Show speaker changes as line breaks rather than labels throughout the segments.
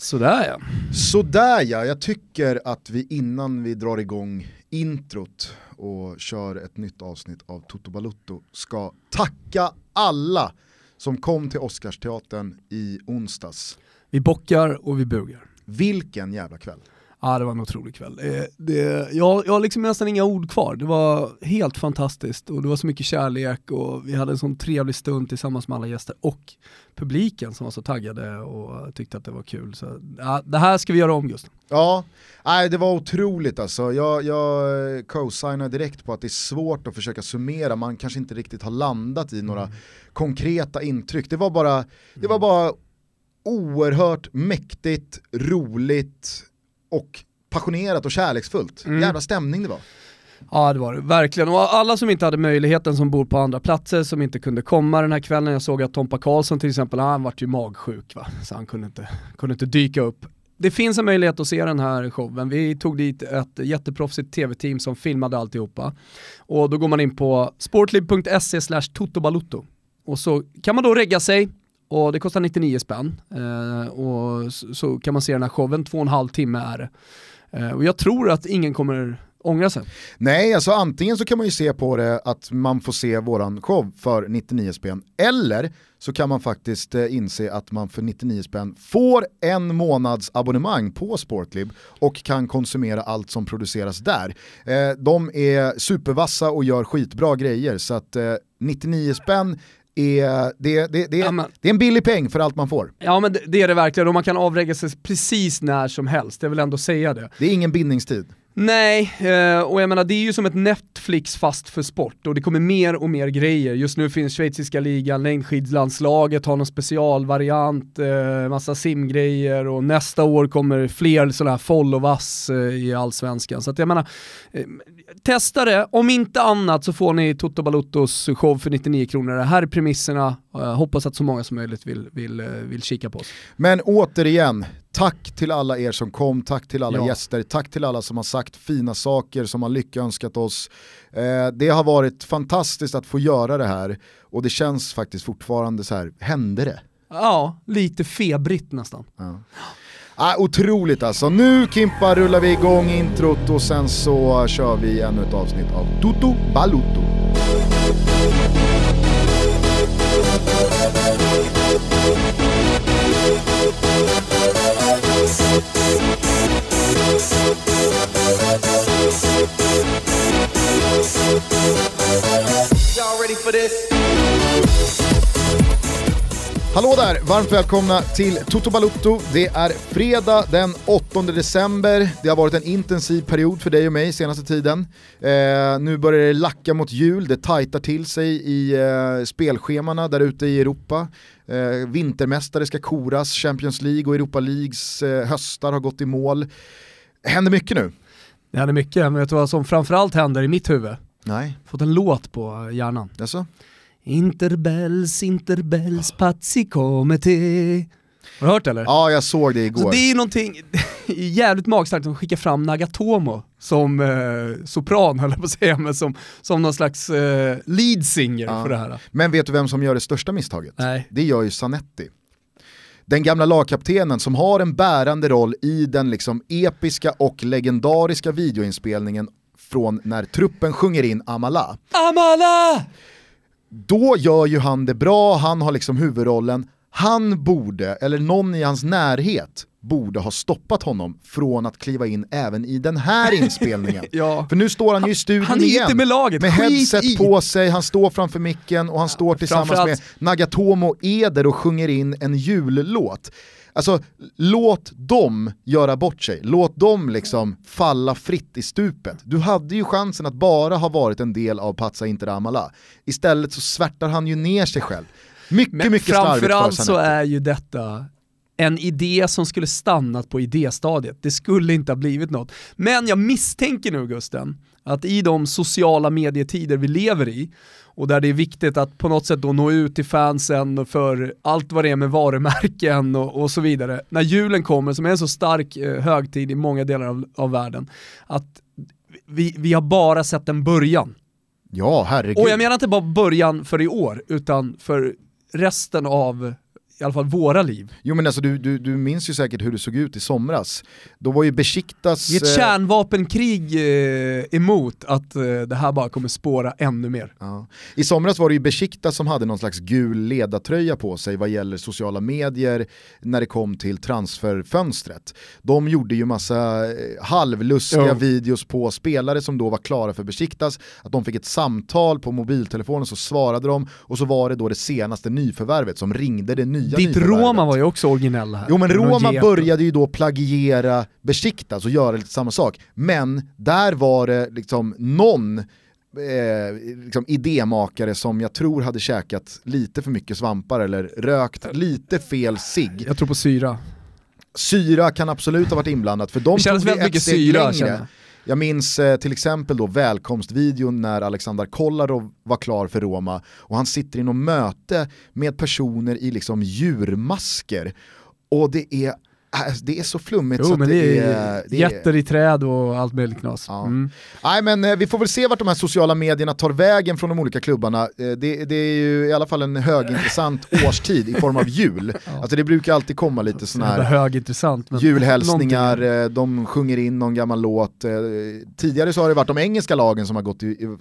Sådär ja.
Sådär ja, jag tycker att vi innan vi drar igång introt och kör ett nytt avsnitt av Toto Balutto ska tacka alla som kom till Oscarsteatern i onsdags.
Vi bockar och vi bugar.
Vilken jävla kväll.
Ja det var en otrolig kväll. Det, det, jag, jag har liksom nästan inga ord kvar. Det var helt fantastiskt och det var så mycket kärlek och vi hade en sån trevlig stund tillsammans med alla gäster och publiken som var så taggade och tyckte att det var kul. Så, ja, det här ska vi göra om just.
Ja, nej, det var otroligt alltså. Jag, jag co-signar direkt på att det är svårt att försöka summera, man kanske inte riktigt har landat i några mm. konkreta intryck. Det var bara, det var bara oerhört mäktigt, roligt, och passionerat och kärleksfullt. Mm. Jävla stämning det var.
Ja det var det, verkligen. Och alla som inte hade möjligheten som bor på andra platser, som inte kunde komma den här kvällen, jag såg att Tompa Karlsson till exempel, han vart ju magsjuk va, så han kunde inte, kunde inte dyka upp. Det finns en möjlighet att se den här showen. Vi tog dit ett jätteproffsigt tv-team som filmade alltihopa. Och då går man in på sportlib.se slash totobalutto. Och så kan man då regga sig, och det kostar 99 spänn. Eh, och så, så, kan man se den här showen, två och en halv timme är det. Eh, och jag tror att ingen kommer ångra sig.
Nej, alltså antingen så kan man ju se på det att man får se våran show för 99 spänn, eller så kan man faktiskt eh, inse att man för 99 spänn får en månads abonnemang på Sportlib och kan konsumera allt som produceras där. Eh, de är supervassa och gör skitbra grejer så att eh, 99 spänn är, det, det, det, ja, men, det är en billig peng för allt man får.
Ja men det, det är det verkligen och man kan avregga sig precis när som helst, jag vill ändå säga det.
Det är ingen bindningstid.
Nej, eh, och jag menar det är ju som ett Netflix fast för sport och det kommer mer och mer grejer. Just nu finns schweiziska ligan, längdskidslandslaget har någon specialvariant, eh, massa simgrejer och nästa år kommer fler sådana här follow-us eh, i allsvenskan. Så att jag menar, testa det, om inte annat så får ni Toto Baluttos show för 99 kronor. Det här är premisserna, jag hoppas att så många som möjligt vill, vill, vill kika på oss.
Men återigen, Tack till alla er som kom, tack till alla ja. gäster, tack till alla som har sagt fina saker, som har lyckönskat oss. Eh, det har varit fantastiskt att få göra det här och det känns faktiskt fortfarande så här, hände det?
Ja, lite febrigt nästan. Ja.
Ah, otroligt alltså. Nu Kimpa rullar vi igång introt och sen så kör vi ännu ett avsnitt av Tutu Baluto. Hallå där, varmt välkomna till Toto Balutto. Det är fredag den 8 december. Det har varit en intensiv period för dig och mig senaste tiden. Eh, nu börjar det lacka mot jul, det tajtar till sig i eh, spelschemana där ute i Europa. Eh, vintermästare ska koras, Champions League och Europa Leagues eh, höstar har gått i mål. Händer mycket nu.
Det händer mycket, men vet du vad som framförallt händer i mitt huvud?
Nej.
Fått en låt på hjärnan.
Jaså?
Interbells, interbells, pazzi come te. Har du hört eller?
Ja, jag såg det igår. Så
det är någonting jävligt magstarkt att skicka fram Nagatomo som eh, sopran höll jag på att säga, men som, som någon slags eh, lead singer ja. för det här.
Men vet du vem som gör det största misstaget?
Nej.
Det gör ju Sanetti. Den gamla lagkaptenen som har en bärande roll i den liksom episka och legendariska videoinspelningen från när truppen sjunger in Amala.
Amala!
Då gör ju han det bra, han har liksom huvudrollen, han borde, eller någon i hans närhet, borde ha stoppat honom från att kliva in även i den här inspelningen.
ja.
För nu står han ju i studion
han,
han igen.
Inte med laget,
med headset i. på sig, han står framför micken och han står tillsammans med Nagatomo Eder och sjunger in en jullåt. Alltså låt dem göra bort sig, låt dem liksom falla fritt i stupet. Du hade ju chansen att bara ha varit en del av Pazza Inter Amala. Istället så svärtar han ju ner sig själv. Mycket, Men mycket
Framförallt så är ju detta en idé som skulle stannat på idéstadiet. Det skulle inte ha blivit något. Men jag misstänker nu Gusten, att i de sociala medietider vi lever i, och där det är viktigt att på något sätt då nå ut till fansen för allt vad det är med varumärken och, och så vidare. När julen kommer, som är en så stark eh, högtid i många delar av, av världen, att vi, vi har bara sett en början.
Ja, herregud.
Och jag menar inte bara början för i år, utan för resten av i alla fall våra liv.
Jo men alltså du, du, du minns ju säkert hur det såg ut i somras. Då var ju Besiktas...
Är ett
eh,
kärnvapenkrig eh, emot att eh, det här bara kommer spåra ännu mer.
Ja. I somras var det ju Besiktas som hade någon slags gul ledartröja på sig vad gäller sociala medier när det kom till transferfönstret. De gjorde ju massa eh, halvlustiga
Ja.
videos på spelare som då var klara för Besiktas, att de fick ett samtal på mobiltelefonen så svarade de och så var det då det senaste nyförvärvet som ringde det nya
Ditt. Roma var ju också originella här.
Jo men Roma började ju då plagiera Besiktas och göra lite samma sak. Men där var det liksom någon eh, liksom idémakare som jag tror hade käkat lite för mycket svampar eller rökt lite fel cigg.
Jag tror på syra.
Syra kan absolut ha varit inblandat för de
Det kändes
tog det
väldigt
ett
mycket
steg
syra,
längre
jag.
Minns eh, till exempel då välkomstvideon när Alexander Kollarov var klar för Roma och han sitter i något möte med personer i liksom djurmasker och det är, det är så flummigt så
Jo
att
men det är,
det är
jätter i träd och allt möjligt knas.
Ja.
Mm.
Nej men eh, vi får väl se vart de här sociala medierna tar vägen från de olika klubbarna. Eh, det, det är ju i alla fall en högintressant årstid i form av jul. Alltså det brukar alltid komma lite
Så
sådana här
högintressant. Men
julhälsningar,
någonting-
eh, de sjunger in någon gammal låt. Tidigare så har det varit de engelska lagen som har gått i, i,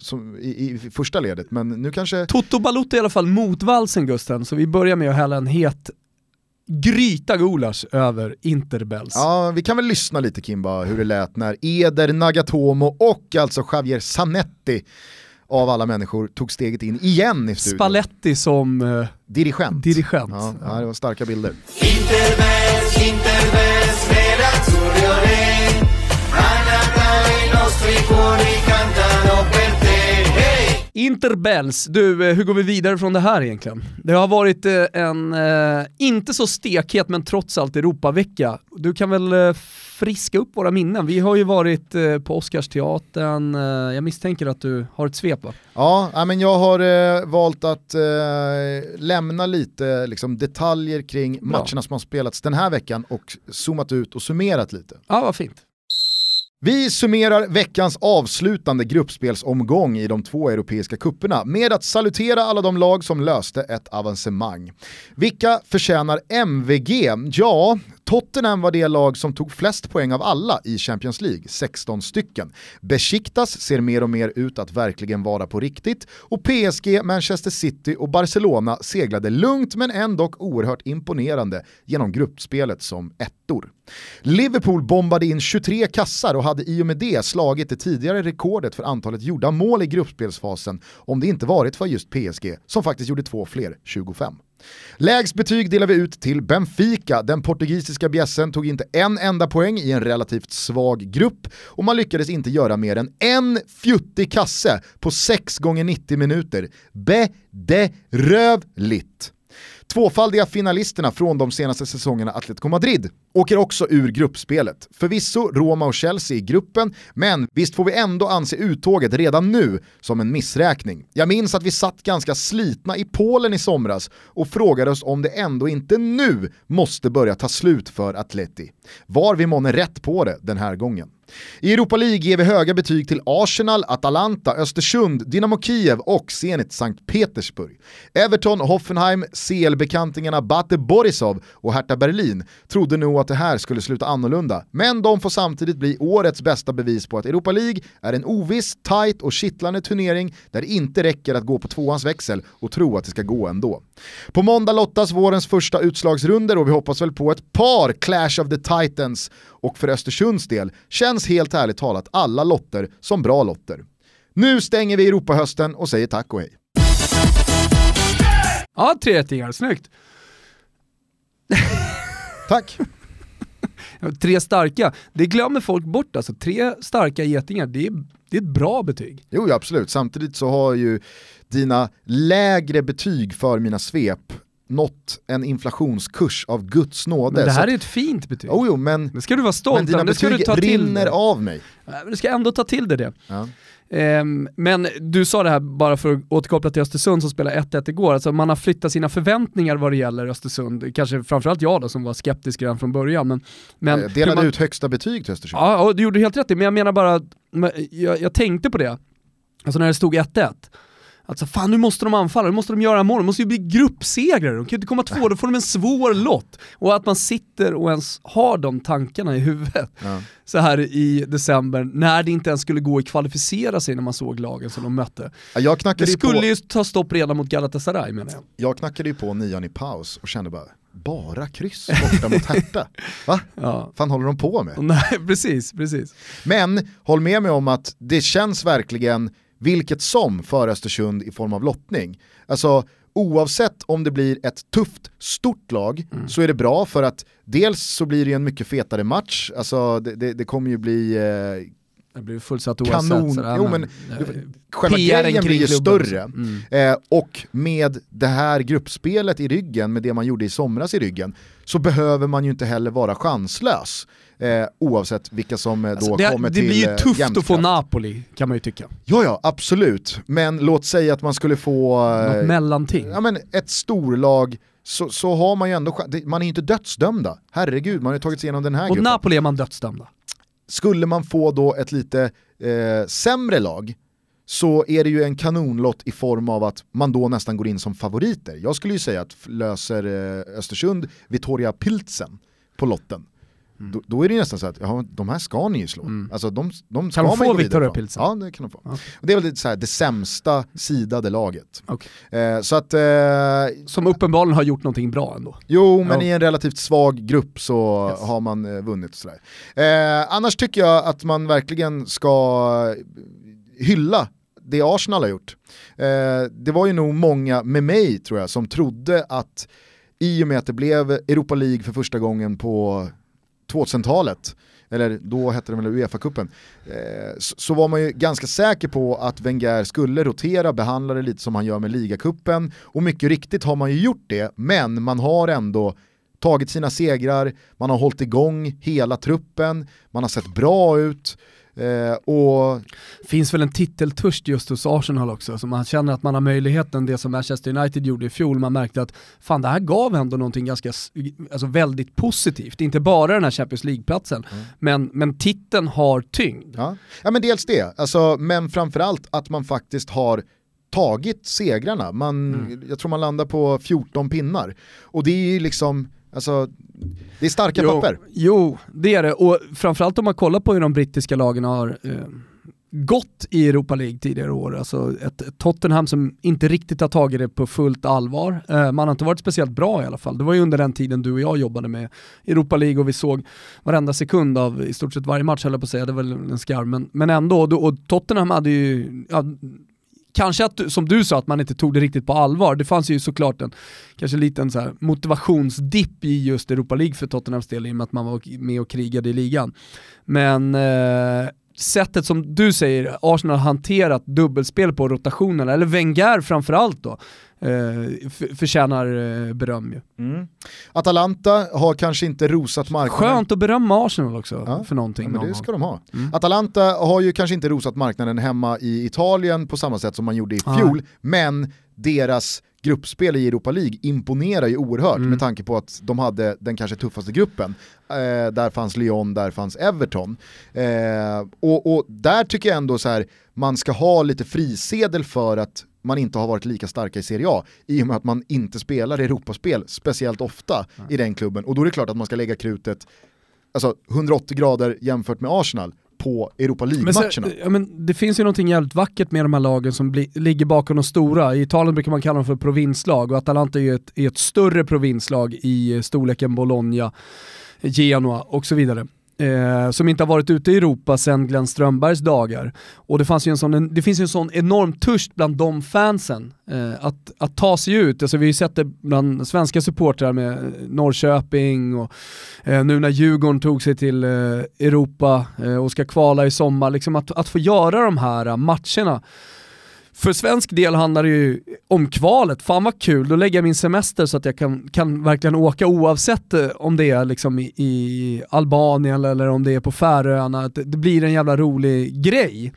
i, i första ledet, men nu kanske...
Toto Balotto i alla fall motvalsen Gusten, så vi börjar med att hälla en het gryta gulasch över Interbells.
Ja, vi kan väl lyssna lite Kimba hur det lät när Eder Nagatomo och alltså Javier Zanetti av alla människor tog steget in igen i studion.
Spalletti som eh,
Dirigent.
dirigent.
Ja, ja, det var starka bilder.
Interbes, interbes, nerazzurri
Interbells, du, eh, hur går vi vidare från det här egentligen? Det har varit eh, en, eh, inte så stekhet men trots allt Europavecka. Du kan väl friska upp våra minnen? Vi har ju varit på Oscarsteatern, jag misstänker att du har ett svep va?
Ja, ja, men jag har valt att lämna lite liksom, detaljer kring matcherna som har spelats den här veckan och zoomat ut och summerat lite.
Ja, vad fint.
Vi summerar veckans avslutande gruppspelsomgång i de två europeiska kupperna med att salutera alla de lag som löste ett avancemang. Vilka förtjänar MVG? Ja, Tottenham var det lag som tog flest poäng av alla i Champions League, 16 stycken. Besiktas ser mer och mer ut att verkligen vara på riktigt och PSG, Manchester City och Barcelona seglade lugnt men ändå oerhört imponerande genom gruppspelet som ettor. Liverpool bombade in 23 kassar och hade i och med det slagit det tidigare rekordet för antalet gjorda mål i gruppspelsfasen om det inte varit för just PSG som faktiskt gjorde två fler, 25. Lägst betyg delar vi ut till Benfica. Den portugisiska bjässen tog inte en enda poäng i en relativt svag grupp och man lyckades inte göra mer än en fjuttig kasse på 6 gånger 90 minuter. Bedrövligt! Tvåfaldiga finalisterna från de senaste säsongerna Atletico Madrid åker också ur gruppspelet. Förvisso Roma och Chelsea i gruppen, men visst får vi ändå anse uttåget redan nu som en missräkning. Jag minns att vi satt ganska slitna i Polen i somras och frågade oss om det ändå inte nu måste börja ta slut för Atleti. Var vi månne rätt på det den här gången? I Europa League ger vi höga betyg till Arsenal, Atalanta, Östersund, Dynamo Kiev och Zenit Sankt Petersburg. Everton, Hoffenheim, CL-bekantingarna Bate Borisov och Hertha Berlin trodde nog att det här skulle sluta annorlunda, men de får samtidigt bli årets bästa bevis på att Europa League är en oviss, tight och kittlande turnering där det inte räcker att gå på tvåans växel och tro att det ska gå ändå. På måndag lottas vårens första utslagsrunder och vi hoppas väl på ett par Clash of the Titans och för Östersunds del känns helt ärligt talat alla lotter som bra lotter. Nu stänger vi Europahösten och säger tack och hej.
Ja, tre rättingar, snyggt.
Tack.
Tre starka, det glömmer folk bort alltså. Tre starka getingar, det är, det är ett bra betyg.
Jo, absolut. Samtidigt så har ju dina lägre betyg för mina svep nått en inflationskurs av Guds nåde.
Men det här
att-
är ett fint betyg.
Jo, jo, men,
Det ska du vara
men
stolt
dina
över, det ska du
betyg
ta till
rinner
dig.
av mig.
Men Du ska ändå ta till dig det.
Ja.
Ehm, men du sa det här bara för att återkoppla till Östersund som spelade 1-1 igår, alltså man har flyttat sina förväntningar vad det gäller Östersund, kanske framförallt jag då som var skeptisk redan från början. Men, men
Jag delade
man,
ut högsta betyg till Östersund.
Ja, och du gjorde helt rätt i, men jag menar bara, men jag, jag tänkte på det, alltså när det stod 1-1, Alltså fan nu måste de anfalla, nu måste de göra mål, de måste ju bli gruppsegrare, de kan ju inte komma två, då får de en svår lott. Och att man sitter och ens har de tankarna i huvudet
Ja.
så här i december, när det inte ens skulle gå att kvalificera sig när man såg lagen som de mötte.
Ja,
Det skulle
på,
ju ta stopp redan mot Galatasaray menar jag.
jag knackade ju på nian i paus och kände bara, bara kryss borta mot Hertha. Va?
Ja.
fan håller de på med?
Nej, precis, precis.
Men håll med mig om att det känns verkligen vilket som för Östersund i form av lottning. Alltså oavsett om det blir ett tufft, stort lag så är det bra för att dels så blir det en mycket fetare match, alltså det, det, det kommer ju bli eh,
Det blir fullsatt oavsett.
Kanon.
sådär,
Jo, men
eh,
själva grejen blir ju större.
också. Mm.
Eh, och med det här gruppspelet i ryggen, med det man gjorde i somras i ryggen, så behöver man ju inte heller vara chanslös. Eh, oavsett vilka som eh, då
Alltså, det,
kommer
det
till
blir ju
eh,
tufft att få. Napoli kan man ju tycka.
Ja, ja, absolut. Men låt säga att man skulle få
Något
eh,
mellanting.
ja, men ett storlag, så, så har man ju ändå det- Man är ju inte dödsdömda. Herregud, man har ju tagit sig igenom den här
Mot
gruppen.
Napoli är man dödsdömda.
Skulle man få då ett lite eh, sämre lag, så är det ju en kanonlott i form av att man då nästan går in som favoriter. Jag skulle ju säga att löser eh, Östersund Vittoria Pilsen på lotten,
Mm.
då, då är det nästan så att ja, de här ska ni ju slå. Alltså de, de ska
de få
från.
Pilsen?
Ja, det kan de få. Och det är väl lite så här, det sämsta sidade laget.
Okej.
Eh, så att, eh,
Som uppenbarligen har gjort någonting bra ändå.
jo men
Ja.
i en relativt svag grupp så
Yes.
har man eh, vunnit. Sådär. Eh, annars tycker jag att man verkligen ska hylla det Arsenal har gjort. Eh, det var ju nog många med mig tror jag som trodde att i och med att det blev Europa League för första gången på 2000-talet, eller då hette det väl Uefa-cupen, eh, så, så var man ju ganska säker på att Wenger skulle rotera, behandla det lite som han gör med ligacupen, och mycket riktigt har man ju gjort det, men man har ändå tagit sina segrar, man har hållit igång hela truppen, man har sett bra ut, eh, och
Finns väl en titeltörst just hos Arsenal också, så man känner att man har möjligheten, det som Manchester United gjorde i fjol, man märkte att fan det här gav ändå någonting ganska, alltså väldigt positivt. Inte bara den här Champions League-platsen, men, men titeln har tyngd.
Ja, ja men dels det, alltså, men framförallt att man faktiskt har tagit segrarna. Man,
Mm.
Jag tror man landar på 14 pinnar. Och det är ju liksom, alltså, det är starka
jo,
papper.
Jo, det är det. Och framförallt om man kollar på hur de brittiska lagen har eh, gått i Europa League tidigare år. Alltså ett, Tottenham som inte riktigt har tagit det på fullt allvar. Eh, man har inte varit speciellt bra i alla fall. Det var ju under den tiden du och jag jobbade med Europa League och vi såg varenda sekund av i stort sett varje match höll jag på att säga, det var väl en skarv. Men, men ändå, och Tottenham hade ju, ja, Kanske att, som du sa, att man inte tog det riktigt på allvar. Det fanns ju såklart en kanske liten så här motivationsdipp i just Europa League för Tottenhams del i och med att man var med och krigade i ligan. Men eh, sättet som du säger, Arsenal har hanterat dubbelspel på rotationerna, eller Wenger framförallt då, eh, förtjänar eh, beröm ju.
Atalanta har kanske inte rosat marknaden.
Skönt att berömma Arsenal också
Ja,
för någonting.
Ja, men det ska de ha.
Mm.
Atalanta har ju kanske inte rosat marknaden hemma i Italien på samma sätt som man gjorde i fjol, men deras gruppspel i Europa League imponerar ju oerhört
Mm.
med tanke på att de hade den kanske tuffaste gruppen. Eh, där fanns Lyon, där fanns Everton. Eh, och, och där tycker jag ändå så här, man ska ha lite frisedel för att man inte har varit lika starka i Serie A i och med att man inte spelar Europaspel speciellt ofta i den klubben. Och då är det klart att man ska lägga krutet alltså 180 grader jämfört med Arsenal på Europa League-matcherna.
ja, men det finns ju någonting jävligt vackert med de här lagen som bli, ligger bakom de stora. I Italien brukar man kalla dem för provinslag och Atalanta är ett, är ett större provinslag i eh, storleken Bologna, Genoa och så vidare. Eh, som inte har varit ute i Europa sedan Glenn Strömbergs dagar. Och det, fanns ju en sån, en, det finns ju en sån enorm törst bland de fansen eh, att, att ta sig ut. Alltså vi har ju sett det bland svenska supportrar med eh, Norrköping och eh, nu när Djurgården tog sig till eh, Europa eh, och ska kvala i sommar. Liksom att, att få göra de här eh, matcherna för svensk del handlar det ju om kvalet, fan vad kul, då lägger jag min semester så att jag kan, kan verkligen åka oavsett eh, om det är liksom i, i Albanien eller om det är på Färöarna, det, det blir en jävla rolig grej.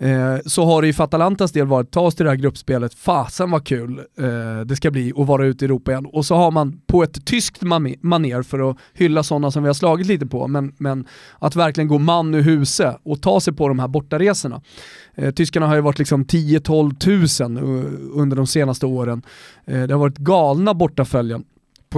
Eh, så har det ju för Atalantas del varit, ta oss till det här gruppspelet, fasen vad kul eh, det ska bli att vara ute i Europa igen. Och så har man på ett tyskt maner för att hylla sådana som vi har slagit lite på, men, men att verkligen gå man ur huset och ta sig på de här bortaresorna. Eh, tyskarna har ju varit liksom 10-12 tusen under de senaste åren. Det har varit galna bortaföljen.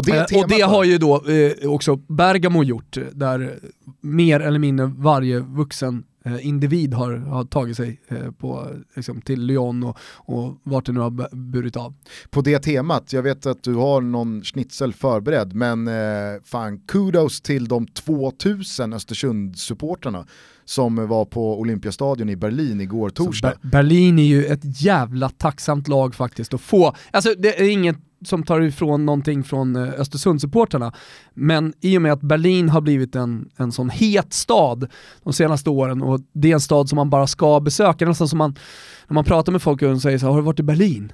Det
och det har ju då eh, också Bergamo gjort, där mer eller mindre varje vuxen individ har, har tagit sig eh, på, liksom, till Lyon och, och vart det nu har burit av.
På det temat, jag vet att du har någon schnitzel förberedd, men eh, fan kudos till de 2000 Östersund-supportrarna som var på Olympiastadion i Berlin igår torsdag. Ber
Berlin är ju ett jävla tacksamt lag faktiskt att få. Alltså det är inget som tar ifrån någonting från eh, Östersundssupporterna. Men i och med att Berlin har blivit en, en sån het stad de senaste åren och det är en stad som man bara ska besöka, nästan som man, när man pratar med folk och säger så här, har du varit i Berlin?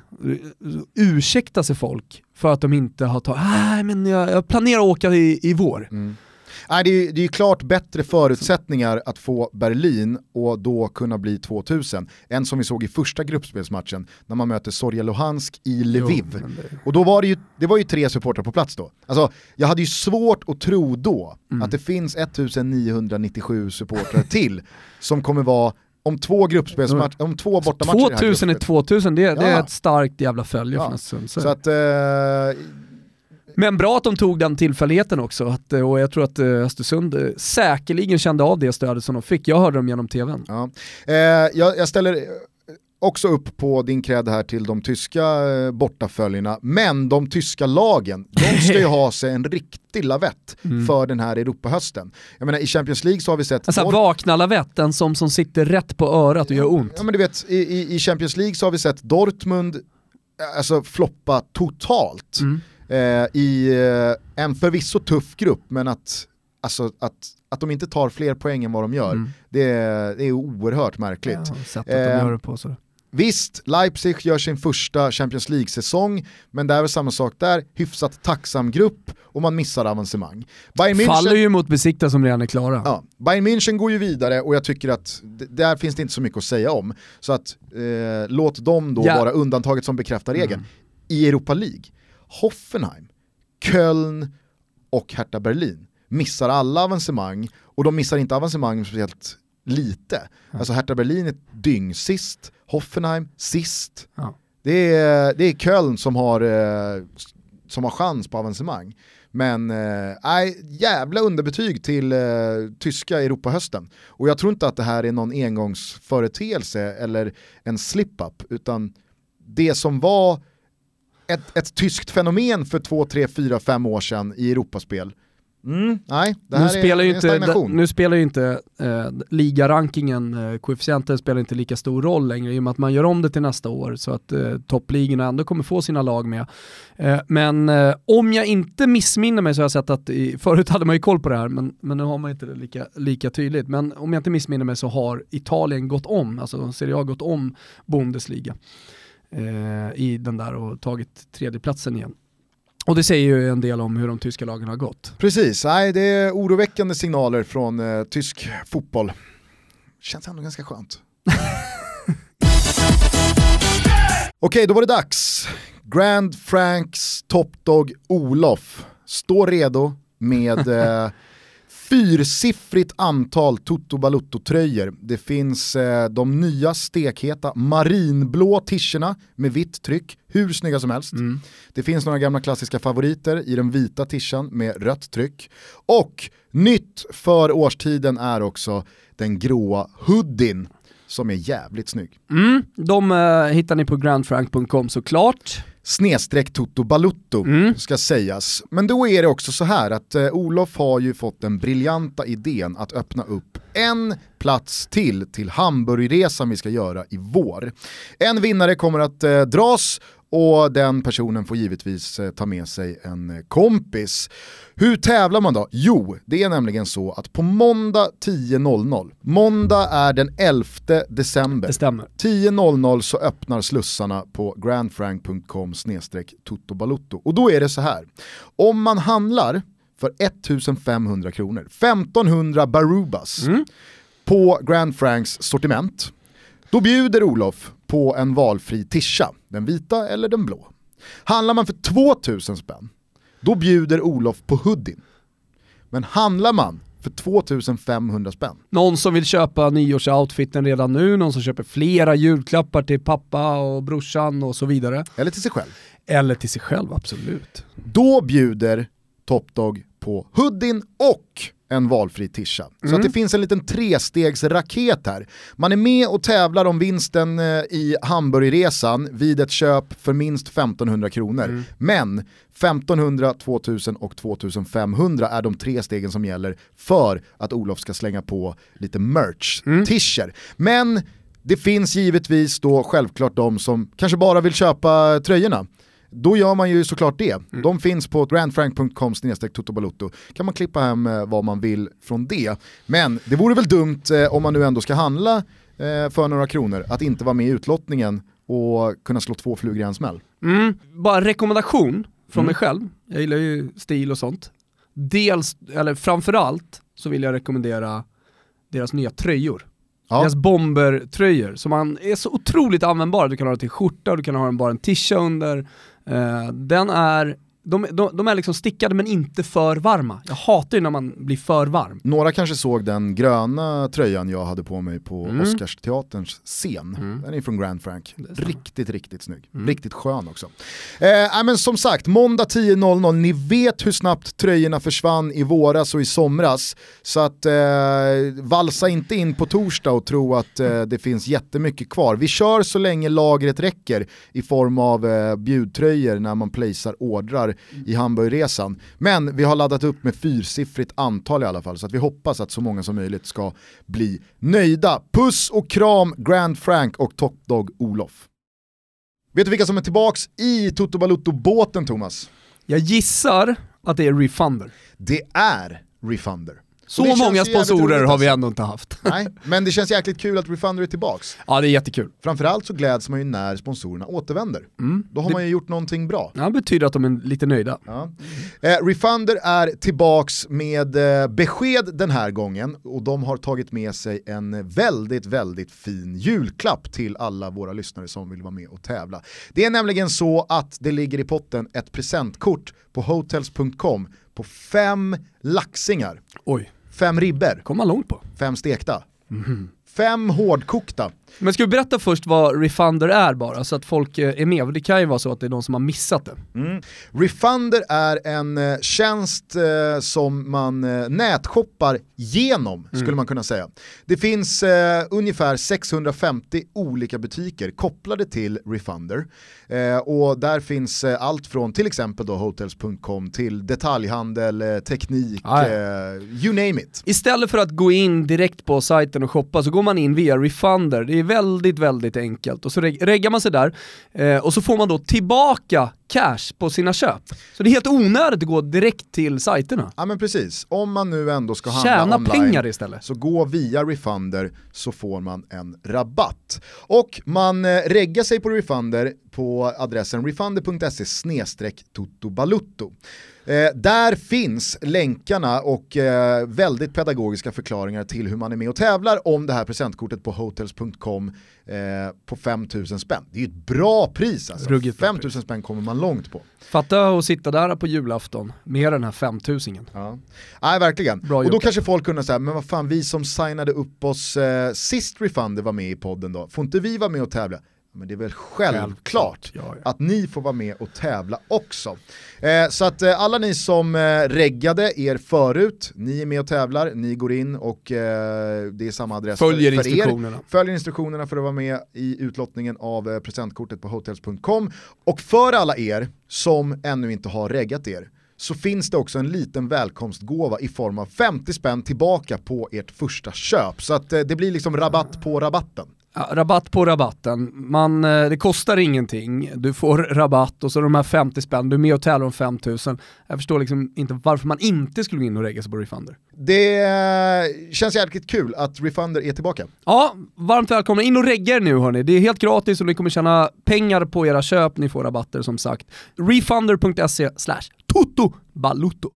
Ursäkta sig folk för att de inte har tagit, nej men jag, jag planerar att åka i, i vår. Mm.
Nej, det, är, det är klart bättre förutsättningar att få Berlin och då kunna bli 2000 än som vi såg i första gruppspelsmatchen när man möter Zorja Luhansk i Lviv. Jo, det... Och då var det ju, det var ju tre supportrar på plats då. Alltså, jag hade ju svårt att tro då mm. att det finns 1997 supportrar till som kommer vara om två gruppspelsmatcher, om två bortamatcher
2000 är 2000, det, ja. det, är ett starkt jävla följe ja. från
Så, så att, eh,
men bra att de tog den tillfälligheten också att, eh, och jag tror att eh, Östersund eh, säkerligen kände av det stödet som de fick. Jag hörde dem genom tvn.
Ja. Eh, jag, jag ställer också upp på din cred här till de tyska bortaföljerna, men de tyska lagen, de ska ju ha sig en riktig lavett mm. för den här Europahösten. Jag menar i Champions League så har vi sett...
Alltså Dort vakna lavetten som, som sitter rätt på örat och gör ont.
Ja men du vet, i, i Champions League så har vi sett Dortmund alltså floppa totalt. Mm eh, i eh, en förvisso tuff grupp, men att, alltså, att, att de inte tar fler poäng än vad de gör, mm. det, är, det är oerhört märkligt.
Ja, eh, de på, så.
Visst, Leipzig gör sin första Champions League-säsong, men det är väl samma sak där, hyfsat tacksam grupp och man missar avancemang.
Bayern München, Faller ju mot besikta som redan är klara.
Ja, Bayern München går ju vidare och jag tycker att där finns det inte så mycket att säga om. Så att eh, låt dem då ja. vara undantaget som bekräftar regeln. Mm. I Europa League, Hoffenheim, Köln och Hertha Berlin missar alla avancemang och de missar inte avancemang speciellt lite. Ja. Alltså Hertha Berlin är dyng sist, Hoffenheim sist. Ja. Det, är, det är Köln som har, eh, som har chans på avancemang. Men äh, jävla underbetyg till äh, tyska Europahösten. Och jag tror inte att det här är någon engångsföreteelse eller en slip-up, utan det som var ett, ett tyskt fenomen för två, tre, fyra, fem år sedan i Europaspel. Mm, nej, nu, spelar är, ju inte,
nu spelar ju inte eh, ligarankingen, eh, koefficienten spelar inte lika stor roll längre i och med att man gör om det till nästa år så att eh, toppligorna ändå kommer få sina lag med. Eh, men eh, om jag inte missminner mig så har jag sett att, i, förut hade man ju koll på det här men, men nu har man inte det lika, lika tydligt. Men om jag inte missminner mig så har Italien gått om, alltså Serie A gått om Bundesliga eh, i den där och tagit tredjeplatsen igen. Och det säger ju en del om hur de tyska lagen har gått.
Precis, nej, det är oroväckande signaler från eh, tysk fotboll. Känns ändå ganska skönt. Okej, då var det dags. Grand Franks topdog Olof står redo med eh, fyrsiffrigt antal Toto Balutto-tröjor. Det finns eh, de nya stekheta marinblå tischerna med vitt tryck, hur snygga som helst. Mm. Det finns några gamla klassiska favoriter i den vita tischen med rött tryck. Och nytt för årstiden är också den gråa hoodien som är jävligt snygg.
Mm, de uh, hittar ni på grandfrank.com såklart
snedstreck Toto Balutto mm. ska sägas. Men då är det också så här att eh, Olof har ju fått den briljanta idén att öppna upp en plats till till Hamburgresan vi ska göra i vår. En vinnare kommer att eh, dras och den personen får givetvis eh, ta med sig en eh, kompis. Hur tävlar man då? Jo, det är nämligen så att på måndag 10.00, måndag är den 11 december, 10.00 så öppnar slussarna på grandfrank.com totobalutto. Och då är det så här, om man handlar för 1500 kronor, 1500 barubas mm. på Grand Franks sortiment, Då bjuder Olof på en valfri tischa, den vita eller den blå. Handlar man för 2000 spänn, då bjuder Olof på hoodien. Men handlar man för 2500 spänn,
Någon som vill köpa nyårsoutfiten redan nu, någon som köper flera julklappar till pappa och brorsan och så vidare.
eller till sig själv,
Eller till sig själv, absolut.
då bjuder Topdog på hoodien och en valfri tischa. Så att det finns en liten trestegsraket här. Man är med och tävlar om vinsten eh, i Hamburgresan vid ett köp för minst 1500 kronor. Men 1500, 2000 och 2500 är de tre stegen som gäller för att Olof ska slänga på lite merch, t-shirt. Men det finns givetvis då självklart de som kanske bara vill köpa tröjorna. Då gör man ju såklart det. De finns på grandfrank.com totobalutto. kan man klippa hem eh, vad man vill från det. Men det vore väl dumt eh, om man nu ändå ska handla eh, för några kronor att inte vara med i utlottningen och kunna slå två flugor i en smäll.
Mm. Bara en rekommendation från mig själv, jag gillar ju stil och sånt. Dels, eller framförallt, så vill jag rekommendera deras nya tröjor.
Ja.
Deras bombertröjor som man är så otroligt användbara. Du kan ha den till skjorta, du kan ha den bara en tisha under. Eh, den är, de, de, de är liksom stickade men inte för varma. Jag hatar ju när man blir för varm.
Några kanske såg den gröna tröjan jag hade på mig på
Mm.
Oscarsteaterns scen.
Mm.
Den är från Grand Frank. Riktigt, riktigt snygg.
Mm.
Riktigt skön också. Eh, men som sagt, måndag 10.00, ni vet hur snabbt tröjorna försvann i våras och i somras. Så att eh, valsa inte in på torsdag och tro att eh, det finns jättemycket kvar. Vi kör så länge lagret räcker i form av eh, bjudtröjor när man placear ordrar i Hamburgresan. Men vi har laddat upp med fyrsiffrigt antal i alla fall så att vi hoppas att så många som möjligt ska bli nöjda. Puss och kram Grand Frank och Top Dog Olof. Vet du vilka som är tillbaks i Toto Balutto-båten Thomas?
Jag gissar att det är Refunder.
Det är Refunder.
Så
det
många sponsorer har vi
alltså.
ändå inte haft.
Nej, men det känns jäkligt kul att Refunder är tillbaks.
Ja det är jättekul.
Framförallt så gläds man ju när sponsorerna återvänder.
Mm.
Då har
det
man ju gjort någonting bra.
ja, betyder att de är lite nöjda.
Ja. Eh, Refunder är tillbaks med eh, besked den här gången och de har tagit med sig en väldigt, väldigt fin julklapp till alla våra lyssnare som vill vara med och tävla. Det är nämligen så att det ligger i potten ett presentkort på hotels.com på fem laxingar,
Oj,
fem ribber,
kom man långt på.
fem stekta, fem hårdkokta.
Men ska vi berätta först vad Refunder är bara, så att folk eh, är med? Det kan ju vara så att det är någon som har missat det.
Mm. Refunder är en eh, tjänst eh, som man eh, nätshoppar genom, skulle man kunna säga. Det finns eh, ungefär 650 olika butiker kopplade till Refunder. Och där finns allt från till exempel då hotels.com till detaljhandel, teknik,
Ah,
you name it.
Istället för att gå in direkt på sajten och shoppa så går man in via Refunder. Det är väldigt, väldigt enkelt. Och så reg- reggar man sig där eh, och så får man då tillbaka cash på sina köp. Så det är helt onödigt att gå direkt till sajterna.
Ja men precis, om man nu ändå ska handla
Tjäna
online
pengar istället.
Så gå via Refunder så får man en rabatt. Och man eh, reggar sig på Refunder på adressen refunder.se totobalutto. Eh, där finns länkarna och eh, väldigt pedagogiska förklaringar till hur man är med och tävlar om det här presentkortet på hotels.com eh, på 5000 spänn. Det är ju ett bra pris alltså.
Ruggigt bra
5000 spänn kommer man långt på.
Fatta att sitta där på julafton med den här 5000
Ja. Nej, verkligen.
Bra
och då
gjort.
kanske folk kunde säga, men vad fan vi som signade upp oss eh, sist Refunder var med i podden då, får inte vi vara med och tävla? Men det är väl självklart,
Ja, ja.
att ni får vara med och tävla också. Eh, så att eh, alla ni som eh, reggade er förut, ni är med och tävlar, ni går in och eh, det är samma adress
Följer
för, för er.
instruktionerna.
Följer instruktionerna för att vara med i utlottningen av eh, presentkortet på hotels.com. Och för alla er som ännu inte har reggat er så finns det också en liten välkomstgåva i form av 50 spänn tillbaka på ert första köp. Så att eh, det blir liksom rabatt på rabatten.
Ja, rabatt på rabatten. Man, eh, det kostar ingenting, du får rabatt och så de här 50 spänn, du är med och tävlar om 5000. Jag förstår liksom inte varför man inte skulle gå in och regga sig på Refunder.
Det känns jäkligt kul att Refunder är tillbaka.
Ja, varmt välkomna. In och regga er nu hörni. Det är helt gratis och ni kommer tjäna pengar på era köp. Ni får rabatter som sagt. Refunder.se slash totobalutto.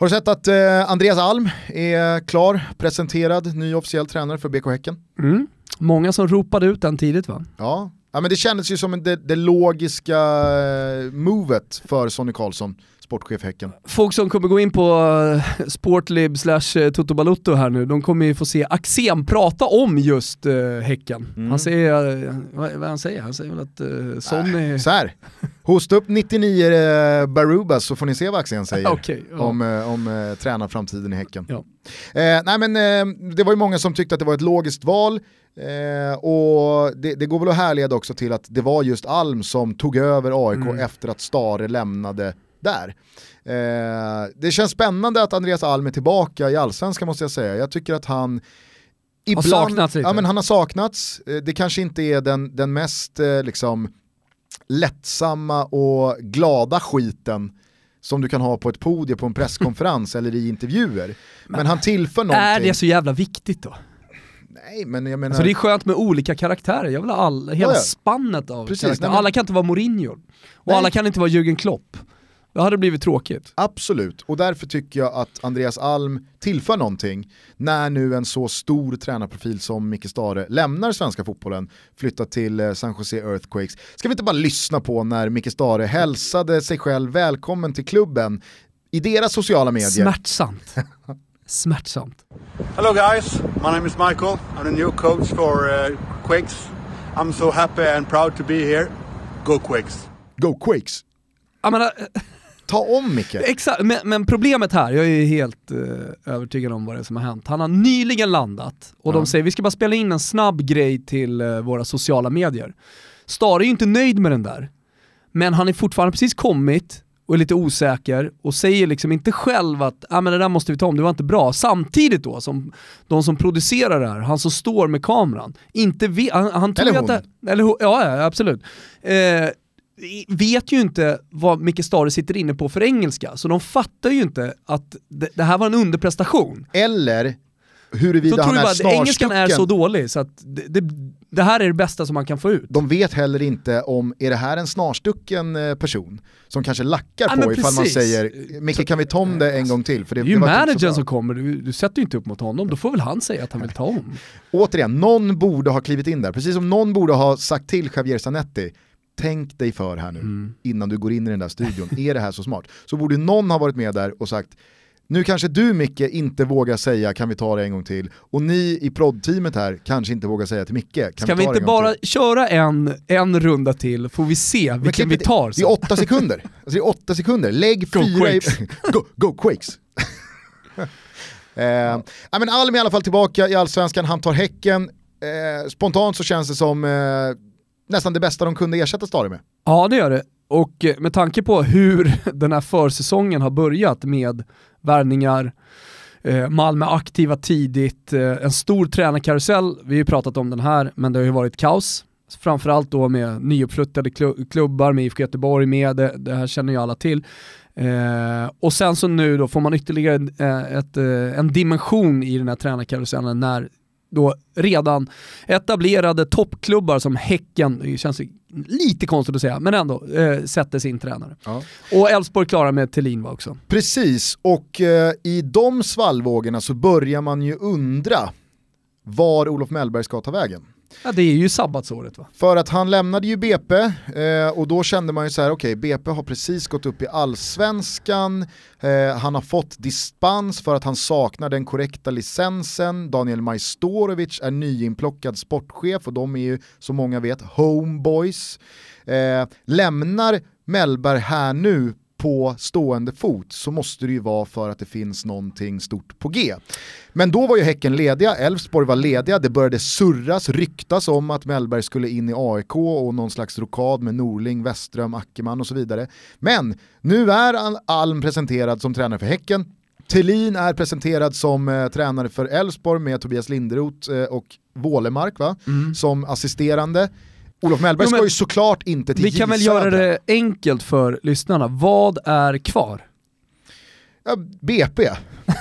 Har du sett att eh, Andreas Alm är klar, presenterad, ny officiell tränare för BK Häcken?
Mm. Många som ropade ut den tidigt va?
Ja, ja men det kändes ju som det, det logiska eh, movet för Sonny Karlsson, sportchef Häcken.
Folk som kommer gå in på eh, Sportlib slash eh, Toto Balutto här nu, de kommer ju få se Axén prata om just uh, Häcken.
Mm.
Han säger, uh, vad, vad han säger? Han säger väl att uh, Sonny...
Äh, så här. hosta upp 99 eh, Barubas så får ni se vad Axén säger
okay, ja.
om, eh, om eh, tränarframtiden i Häcken.
Ja.
Eh, nej men eh, det var ju många som tyckte att det var ett logiskt val. Eh, och det, det, går väl att härleda också till att det var just Alm som tog över AIK
Mm.
efter att Stare lämnade där. Eh, det känns spännande att Andreas Alm är tillbaka i allsvenskan måste jag säga. Jag tycker att han ibland,
saknats lite.
Ja, men han har saknats. Eh, Det kanske inte är den, den mest eh, liksom, lättsamma och glada skiten som du kan ha på ett podium på en presskonferens eller i intervjuer. Men, han tillför någonting.
Är det så jävla viktigt då?
Nej men jag menar...
Alltså det är skönt med olika karaktärer, jag vill ha all, hela
Ja, ja.
spannet av
Precis,
karaktärer.
nej, men-
Alla kan inte vara Mourinho, och
Nej.
alla kan inte vara Jürgen Klopp. Det hade blivit tråkigt.
Absolut, och därför tycker jag att Andreas Alm tillför någonting när nu en så stor tränarprofil som Micke Stare lämnar svenska fotbollen, flyttar till eh, San Jose Earthquakes. Ska vi inte bara lyssna på när Micke Stare hälsade sig själv välkommen till klubben i deras sociala medier?
Smärtsamt. Smärtsamt.
Hello guys, my name is Michael. I'm the new coach for uh, Quakes. I'm so happy and proud to be here. Go Quakes!
Go Quakes!
Jag menar,
Ta om Micke!
Exakt, men, men problemet här, jag är helt eh, övertygad om vad det är som har hänt. Han har nyligen landat och
Ja.
de säger vi ska bara spela in en snabb grej till eh, våra sociala medier. Stare är ju inte nöjd med den där, men han är fortfarande precis kommit och är lite osäker och säger liksom inte själv att ah, men det där måste vi ta om, det var inte bra. Samtidigt då som de som producerar det här, han som står med kameran, inte vet, han, han tror
Eller
ju att det, eller hon, ja, ja absolut. Eh, vet ju inte vad Micke Stare sitter inne på för engelska, så de fattar ju inte att det, det här var en underprestation.
Eller
Så
huruvida
tror
han
du
är
att engelskan är så
snarstucken.
dålig så att det, det, det här är det bästa som man kan få ut.
De vet heller inte om, är det här en snarstucken eh, person som kanske lackar
Ja,
på ifall man
precis.
säger Micke kan vi ta om det en gång till? För det,
Det är ju
så
managern
bra."
som kommer, du, du sätter ju inte upp mot honom, då får väl han säga att han vill ta om.
Återigen, någon borde ha klivit in där, precis som någon borde ha sagt till Javier Zanetti, tänk dig för här nu
Mm.
innan du går in i den där studion, är det här så smart? Så borde någon ha varit med där och sagt, nu kanske du Micke inte vågar säga kan vi ta det en gång till, och ni i proddteamet här kanske inte vågar säga till Micke, kan
Ska
vi
vi
ta det
inte bara
till?
köra en, en runda till, får vi se
Men
vilken vi tar
Det är
sen.
åtta sekunder, alltså det är åtta sekunder, lägg
Go
fyra
Quakes.
i... go, go Quakes! eh, ja, men Alm är i alla fall tillbaka i Allsvenskan, han tar Häcken, eh, spontant så känns det som eh, nästan det bästa de kunde ersätta Stare med.
Ja det gör det. Och eh, med tanke på hur den här försäsongen har börjat med värvningar, eh, Malmö aktiva tidigt, eh, en stor tränarkarusell, vi har ju pratat om den här, men det har ju varit kaos. Framförallt då med nyuppflyttade klubbar, med IFK Göteborg med, det, det här känner ju alla till. Eh, och sen så nu då får man ytterligare ett, ett, en dimension i den här tränarkarusellen när då redan etablerade toppklubbar som Häcken, det känns lite konstigt att säga, men ändå, eh, sätter sin tränare.
Ja.
Och Elfsborg klarar med Thelin va också.
Precis, och eh, i de svallvågorna så börjar man ju undra var Olof Mellberg ska ta vägen.
Ja, det är ju sabbatsåret va?
För att han lämnade ju BP eh, och då kände man ju så här: okej BP har precis gått upp i allsvenskan, eh, han har fått dispens för att han saknar den korrekta licensen, Daniel Majstorovic är nyinplockad sportchef och de är ju som många vet homeboys. Eh, lämnar Mellberg här nu på stående fot så måste det ju vara för att det finns någonting stort på G. Men då var ju Häcken lediga, Elfsborg var lediga, det började surras, ryktas om att Mellberg skulle in i AIK och någon slags rokad med Norling, Westström, Ackerman och så vidare. Men nu är Al- Alm presenterad som tränare för Häcken, Thelin är presenterad som eh, tränare för Elfsborg med Tobias Linderoth eh, och Wålemark va? som assisterande. Olof Mellberg
Jo,
ska ju såklart inte till
Vi kan väl göra det enkelt för lyssnarna. Vad är kvar?
Ja, BP.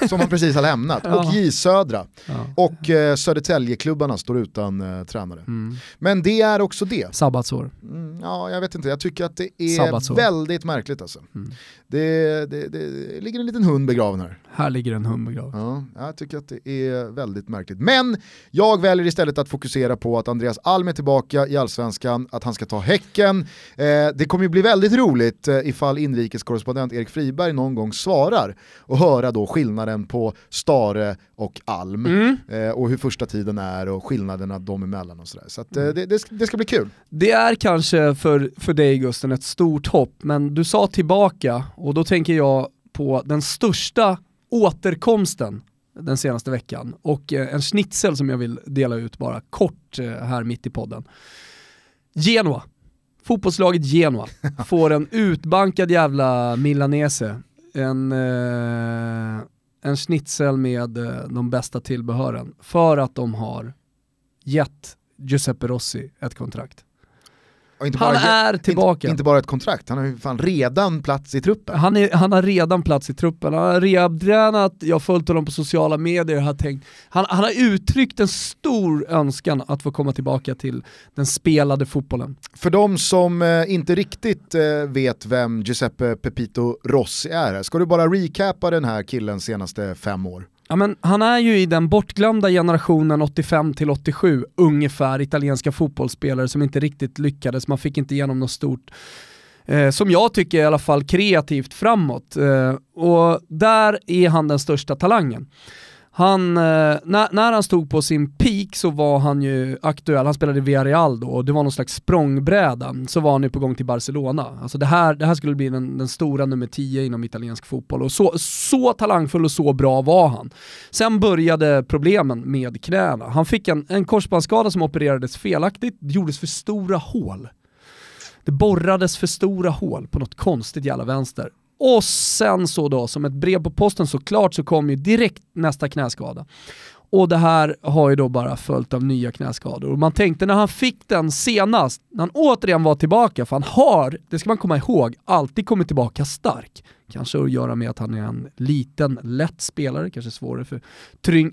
som han precis har lämnat, och
Ja.
J Södra.
Ja.
Och eh, Södertäljeklubbarna står utan eh, tränare.
Mm.
Men det är också det.
Sabbatsår.
Mm, ja, jag vet inte, jag tycker att det är
Sabbatsår.
väldigt märkligt alltså.
Mm.
Det, det, det ligger en liten hund begraven här.
Här ligger en hund begravd.
Ja, jag tycker att det är väldigt märkligt. Men jag väljer istället att fokusera på att Andreas Alm är tillbaka i Allsvenskan, att han ska ta Häcken. Eh, det kommer ju bli väldigt roligt eh, ifall inrikeskorrespondent Erik Friberg någon gång svarar och höra då skillnaden på Stare och Alm
Mm.
eh, och hur första tiden är och skillnaderna dem emellan och sådär. Så att, eh,
Mm.
det, det, ska- det ska bli kul.
Det är kanske för, för dig Gusten ett stort hopp, men du sa tillbaka och då tänker jag på den största återkomsten den senaste veckan och eh, en schnitzel som jag vill dela ut bara kort eh, här mitt i podden. Genoa, fotbollslaget Genoa, får en utbankad jävla milanese, en, eh, en schnitzel med eh, de bästa tillbehören för att de har gett Giuseppe Rossi ett kontrakt.
Och inte
Han
bara,
är tillbaka.
Inte, inte bara ett kontrakt, han har ju fan redan plats i truppen.
Han, är, han har redan plats i truppen, han har rehabtränat, jag har följt honom på sociala medier, har tänkt, han, han har uttryckt en stor önskan att få komma tillbaka till den spelade fotbollen.
För de som eh, inte riktigt eh, vet vem Giuseppe Pepito Rossi är, ska du bara recapa den här killens senaste fem år?
Ja, men han är ju i den bortglömda generationen 85-87 ungefär italienska fotbollsspelare som inte riktigt lyckades, man fick inte igenom något stort eh, som jag tycker i alla fall kreativt framåt. Eh, och där är han den största talangen. Han, eh, när, när han stod på sin peak så var han ju aktuell, han spelade i Villarreal då och det var någon slags språngbräda. Så var han ju på gång till Barcelona. Alltså det här, det här skulle bli den, den stora nummer 10 inom italiensk fotboll och så, så talangfull och så bra var han. Sen började problemen med knäna. Han fick en, en korsbandsskada som opererades felaktigt, det gjordes för stora hål. Det borrades för stora hål på något konstigt jävla vänster. Och sen så då, som ett brev på posten såklart, så kom ju direkt nästa knäskada. Och det här har ju då bara följt av nya knäskador. Och man tänkte när han fick den senast, när han återigen var tillbaka, för han har, det ska man komma ihåg, alltid kommit tillbaka stark. Kanske att göra med att han är en liten, lätt spelare, kanske svårare för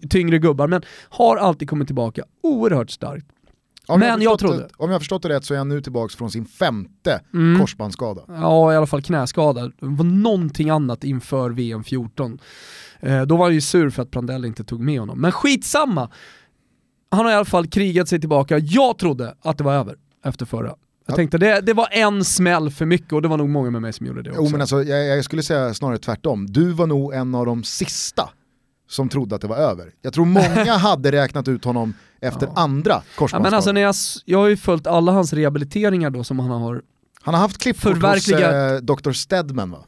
tyngre gubbar, men har alltid kommit tillbaka oerhört starkt.
Om
Men jag
förstått
trodde-
det- Om jag har förstått det rätt så är han nu tillbaka från sin femte
Mm.
korsbandsskada.
Ja, i alla fall knäskada. Det var någonting annat inför VM 14. Eh, då var han ju sur för att Prandelli inte tog med honom. Men skitsamma! Han har i alla fall krigat sig tillbaka. Jag trodde att det var över efter förra. Jag
Ja.
tänkte det, det var en smäll för mycket och det var nog många med mig som gjorde det också.
Jo men alltså, jag, jag skulle säga snarare tvärtom. Du var nog en av de sista som trodde att det var över. Jag tror många hade räknat ut honom efter
Ja.
andra
ja,
korsbandsskador.
men alltså när jag, jag har ju följt alla hans rehabiliteringar då som han har
Han har haft hos
Förverkliga-
eh, Dr. Stedman va?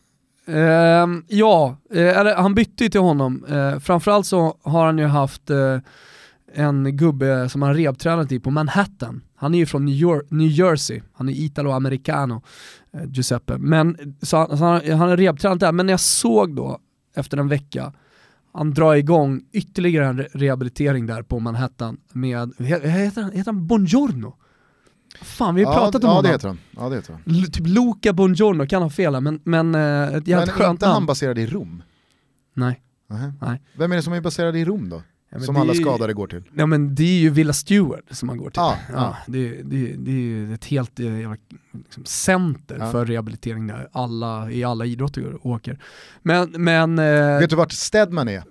Ehm, ja, eh, eller han bytte ju till honom. Eh, framförallt så har han ju haft eh, en gubbe som han rehabtränat i på Manhattan. Han är ju från New, York, New Jersey, han är italo-americano, eh, Giuseppe. Men, så han, så han, han har rehabtränat där, men när jag såg då efter en vecka, han drar igång ytterligare en re- rehabilitering där på Manhattan med, he- heter han, heter han Bongiorno? Fan vi har
ja,
pratat om
ja,
honom.
det heter han. Ja, det heter han.
L- typ Luca Bongiorno, kan ha fel men, men eh, ett jävligt
Men
skönt
inte
namn.
han baserad i Rom?
Nej.
Nähä.
Nej.
Vem är det som är baserad i Rom då?
Ja,
som alla
är ju-
skadade går till?
Ja men det är ju Villa Stewart som man går till.
Ja,
Ja,
ja.
Det, det, det är ju ett helt eh, jävla, liksom, center
Ja.
för rehabilitering där alla, i alla idrotter åker. Men, men, eh,
Vet du vart Stedman är?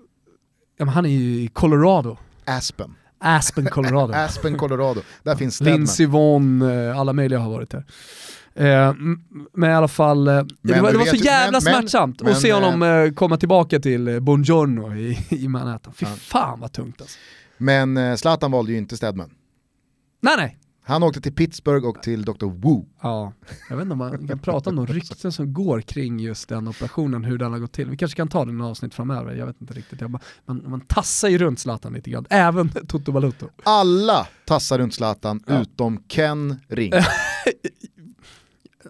ja, han är ju i Colorado.
Aspen.
Aspen, Colorado.
Aspen, Colorado. Där finns Stedman.
Lindsey Vonn, eh, alla möjliga har varit där. Eh, men i alla fall, eh, det var, det var så jävla
men-
smärtsamt
men,
att se honom eh, komma tillbaka till eh, Buongiorno i, i Manhattan. Fy
Ja.
fan vad tungt alltså.
Men eh, Zlatan valde ju inte Stedman.
Nej nej,
Han åkte till Pittsburgh och till Dr. Wu.
Ja, jag vet inte om man kan prata om de rykten som går kring just den operationen, hur den har gått till. Vi kanske kan ta den i avsnitt framöver, jag vet inte riktigt. Jag bara, man, man tassar ju runt Zlatan lite grann, även Toto Balutto.
Alla tassar runt Zlatan
Ja.
utom Ken Ring.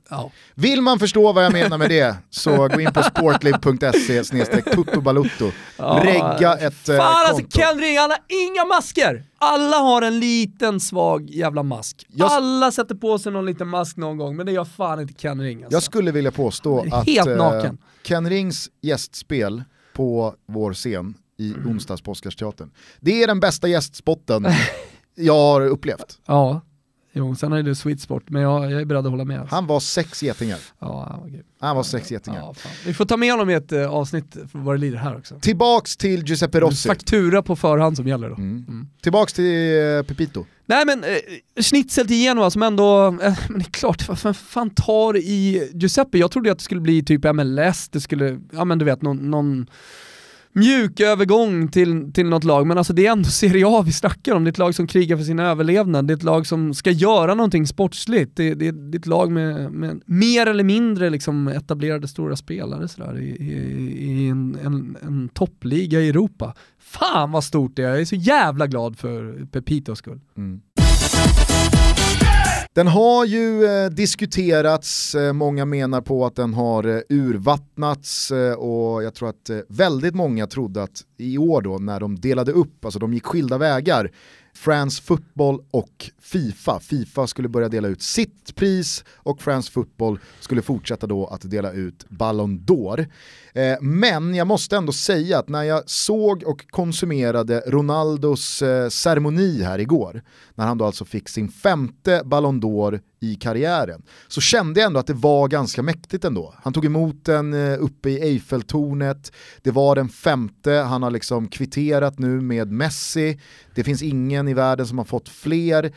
Ja.
Vill man förstå vad jag menar med det så gå in på sportliv.se tuttobalutto. Regga ett eh,
Fan alltså
konto.
Ken Ring, han har inga masker! Alla har en liten svag jävla mask.
Jag-
Alla sätter på sig någon liten mask någon gång, men det gör fan inte Ken Ring alltså.
Jag skulle vilja påstå att
helt
eh,
naken.
Ken Rings gästspel på vår scen i onsdags på Oscarsteatern. Det är den bästa gästspotten jag har upplevt.
Ja, jo, sen är det sweet spot, men jag, jag är beredd att hålla med.
Han var sex getingar.
Ja, han var grym.
Han var sex getingar.
Ja. Vi får ta med honom i ett eh, avsnitt för vad det lider här också.
Tillbaks till Giuseppe Rossi.
Faktura på förhand som gäller då.
Mm. Tillbaks till eh, Pepito.
Nej men eh, schnitzel till Genoa som ändå, eh, men det är klart, vad fan, fan tar i Giuseppe? Jag trodde att det skulle bli typ MLS, det skulle, ja men du vet någon, någon mjuk övergång till, till något lag, men alltså det är ändå Serie A vi snackar om. Det är ett lag som krigar för sin överlevnad, det är ett lag som ska göra någonting sportsligt. Det, det, det är ett lag med, med mer eller mindre liksom etablerade stora spelare sådär, i, i, i en, en, en toppliga i Europa. Fan vad stort det är, jag är så jävla glad för Pepitos skull. Mm.
Den har ju eh, diskuterats, eh, många menar på att den har eh, urvattnats eh, och jag tror att eh, väldigt många trodde att i år då när de delade upp, alltså de gick skilda vägar, France Football och Fifa. Fifa skulle börja dela ut sitt pris och France Football skulle fortsätta då att dela ut Ballon d'Or. Eh, men jag måste ändå säga att när jag såg och konsumerade Ronaldos eh, ceremoni här igår, när han då alltså fick sin femte Ballon d'Or i karriären, så kände jag ändå att det var ganska mäktigt ändå. Han tog emot den eh, uppe i Eiffeltornet, det var den femte, han har liksom kvitterat nu med Messi, det finns ingen i världen som har fått fler,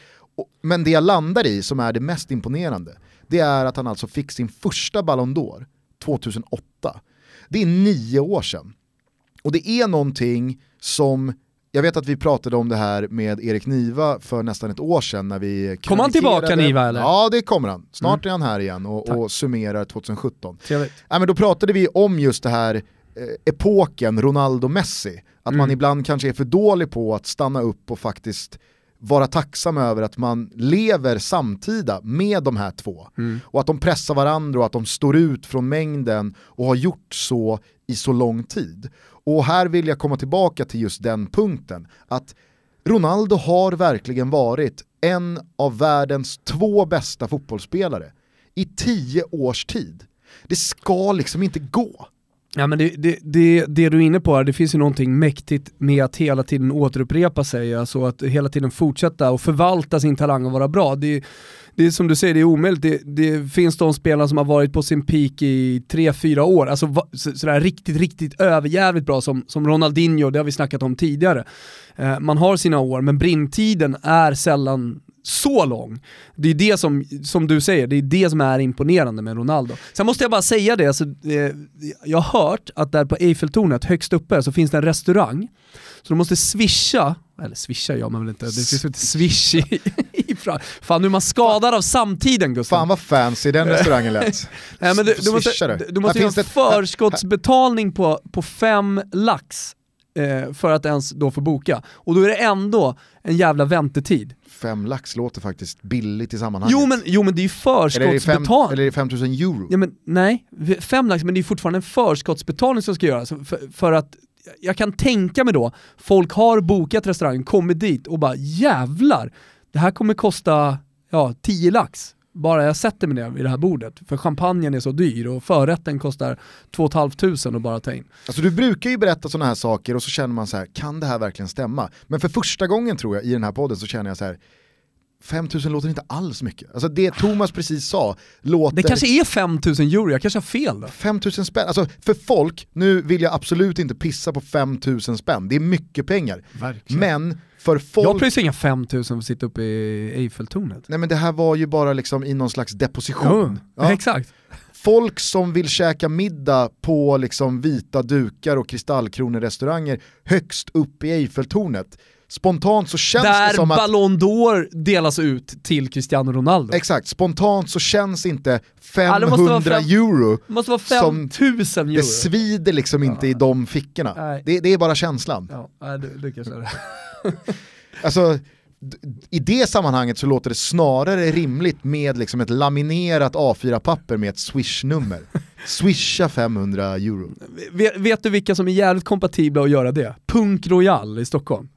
men det jag landar i som är det mest imponerande, det är att han alltså fick sin första Ballon d'Or 2008. Det är nio år sedan. Och det är någonting som, jag vet att vi pratade om det här med Erik Niva för nästan ett år sedan när vi
Kommer han tillbaka, Niva, eller?
Ja det kommer han. Snart
Mm.
är han här igen och,
Tack.
och summerar 2017.
Trevligt.
Nej, men då pratade vi om just det här eh, epoken Ronaldo-Messi. Att man
Mm.
ibland kanske är för dålig på att stanna upp och faktiskt vara tacksam över att man lever samtida med de här två.
Mm.
Och att de pressar varandra och att de står ut från mängden och har gjort så i så lång tid. Och här vill jag komma tillbaka till just den punkten. Att Ronaldo har verkligen varit en av världens två bästa fotbollsspelare i tio års tid. Det ska liksom inte gå.
Ja men det, det, det, det du är inne på här, det finns ju någonting mäktigt med att hela tiden återupprepa sig, alltså att hela tiden fortsätta och förvalta sin talang och vara bra. Det, det är som du säger, det är omöjligt. Det, det finns de spelare som har varit på sin peak i 3-4 år, alltså sådär riktigt, riktigt överjävligt bra som, som Ronaldinho, det har vi snackat om tidigare. Eh, man har sina år, men brintiden är sällan så lång. Det är det som, som du säger, det är det som är imponerande med Ronaldo. Sen måste jag bara säga det, alltså, eh, jag har hört att där på Eiffeltornet högst uppe så finns det en restaurang, så du måste swisha, eller swisha gör man väl inte, det finns inte swish i, i Fan nu man skadad av samtiden Gustav.
Fan vad fancy den restaurangen lät.
Nej, men du, du måste, du, måste göra en
det
förskottsbetalning på, på fem lax eh, för att ens då få boka. Och då är det ändå en jävla väntetid.
Fem lax låter faktiskt billigt i sammanhanget.
Jo men, jo men det är ju förskottsbetalning.
eller är det 5000 euro?
Ja, men, nej, fem lax, men det är fortfarande en förskottsbetalning som ska göras. För, för att jag kan tänka mig då, folk har bokat restaurangen, kommit dit och bara jävlar, det här kommer kosta ja, 10 lax. Bara jag sätter mig ner vid det här bordet, för champagnen är så dyr och förrätten kostar 2 500 att bara ta in.
Alltså du brukar ju berätta sådana här saker och så känner man så här, kan det här verkligen stämma? Men för första gången tror jag i den här podden så känner jag så här 5000 låter inte alls mycket. Alltså det Thomas precis sa låter...
Det kanske är 5000 euro, jag kanske har fel då.
5000 spänn, alltså för folk, nu vill jag absolut inte pissa på 5000 spänn, det är mycket pengar.
Verkligen.
Men för folk...
Jag pröjsar inga 5000 för att sitta uppe i Eiffeltornet.
Nej men det här var ju bara liksom i någon slags deposition. Ja.
Exakt.
Folk som vill käka middag på liksom vita dukar och kristallkronor-restauranger högst upp i Eiffeltornet. Spontant så känns det
Där
som att
Ballon d'Or delas ut till Cristiano Ronaldo.
Exakt, spontant så känns inte
Ja, det måste vara
500
fem-
euro,
Det måste vara
Som-
5000 euro.
det svider liksom inte i de fickorna. Det, det är bara känslan.
Ja, nej, det, det kanske är det.
Alltså, I det sammanhanget så låter det snarare rimligt med liksom ett laminerat A4-papper med ett swish-nummer. Swisha 500 euro.
Vet, vet du vilka som är jävligt kompatibla att göra det? Punk Royal i Stockholm.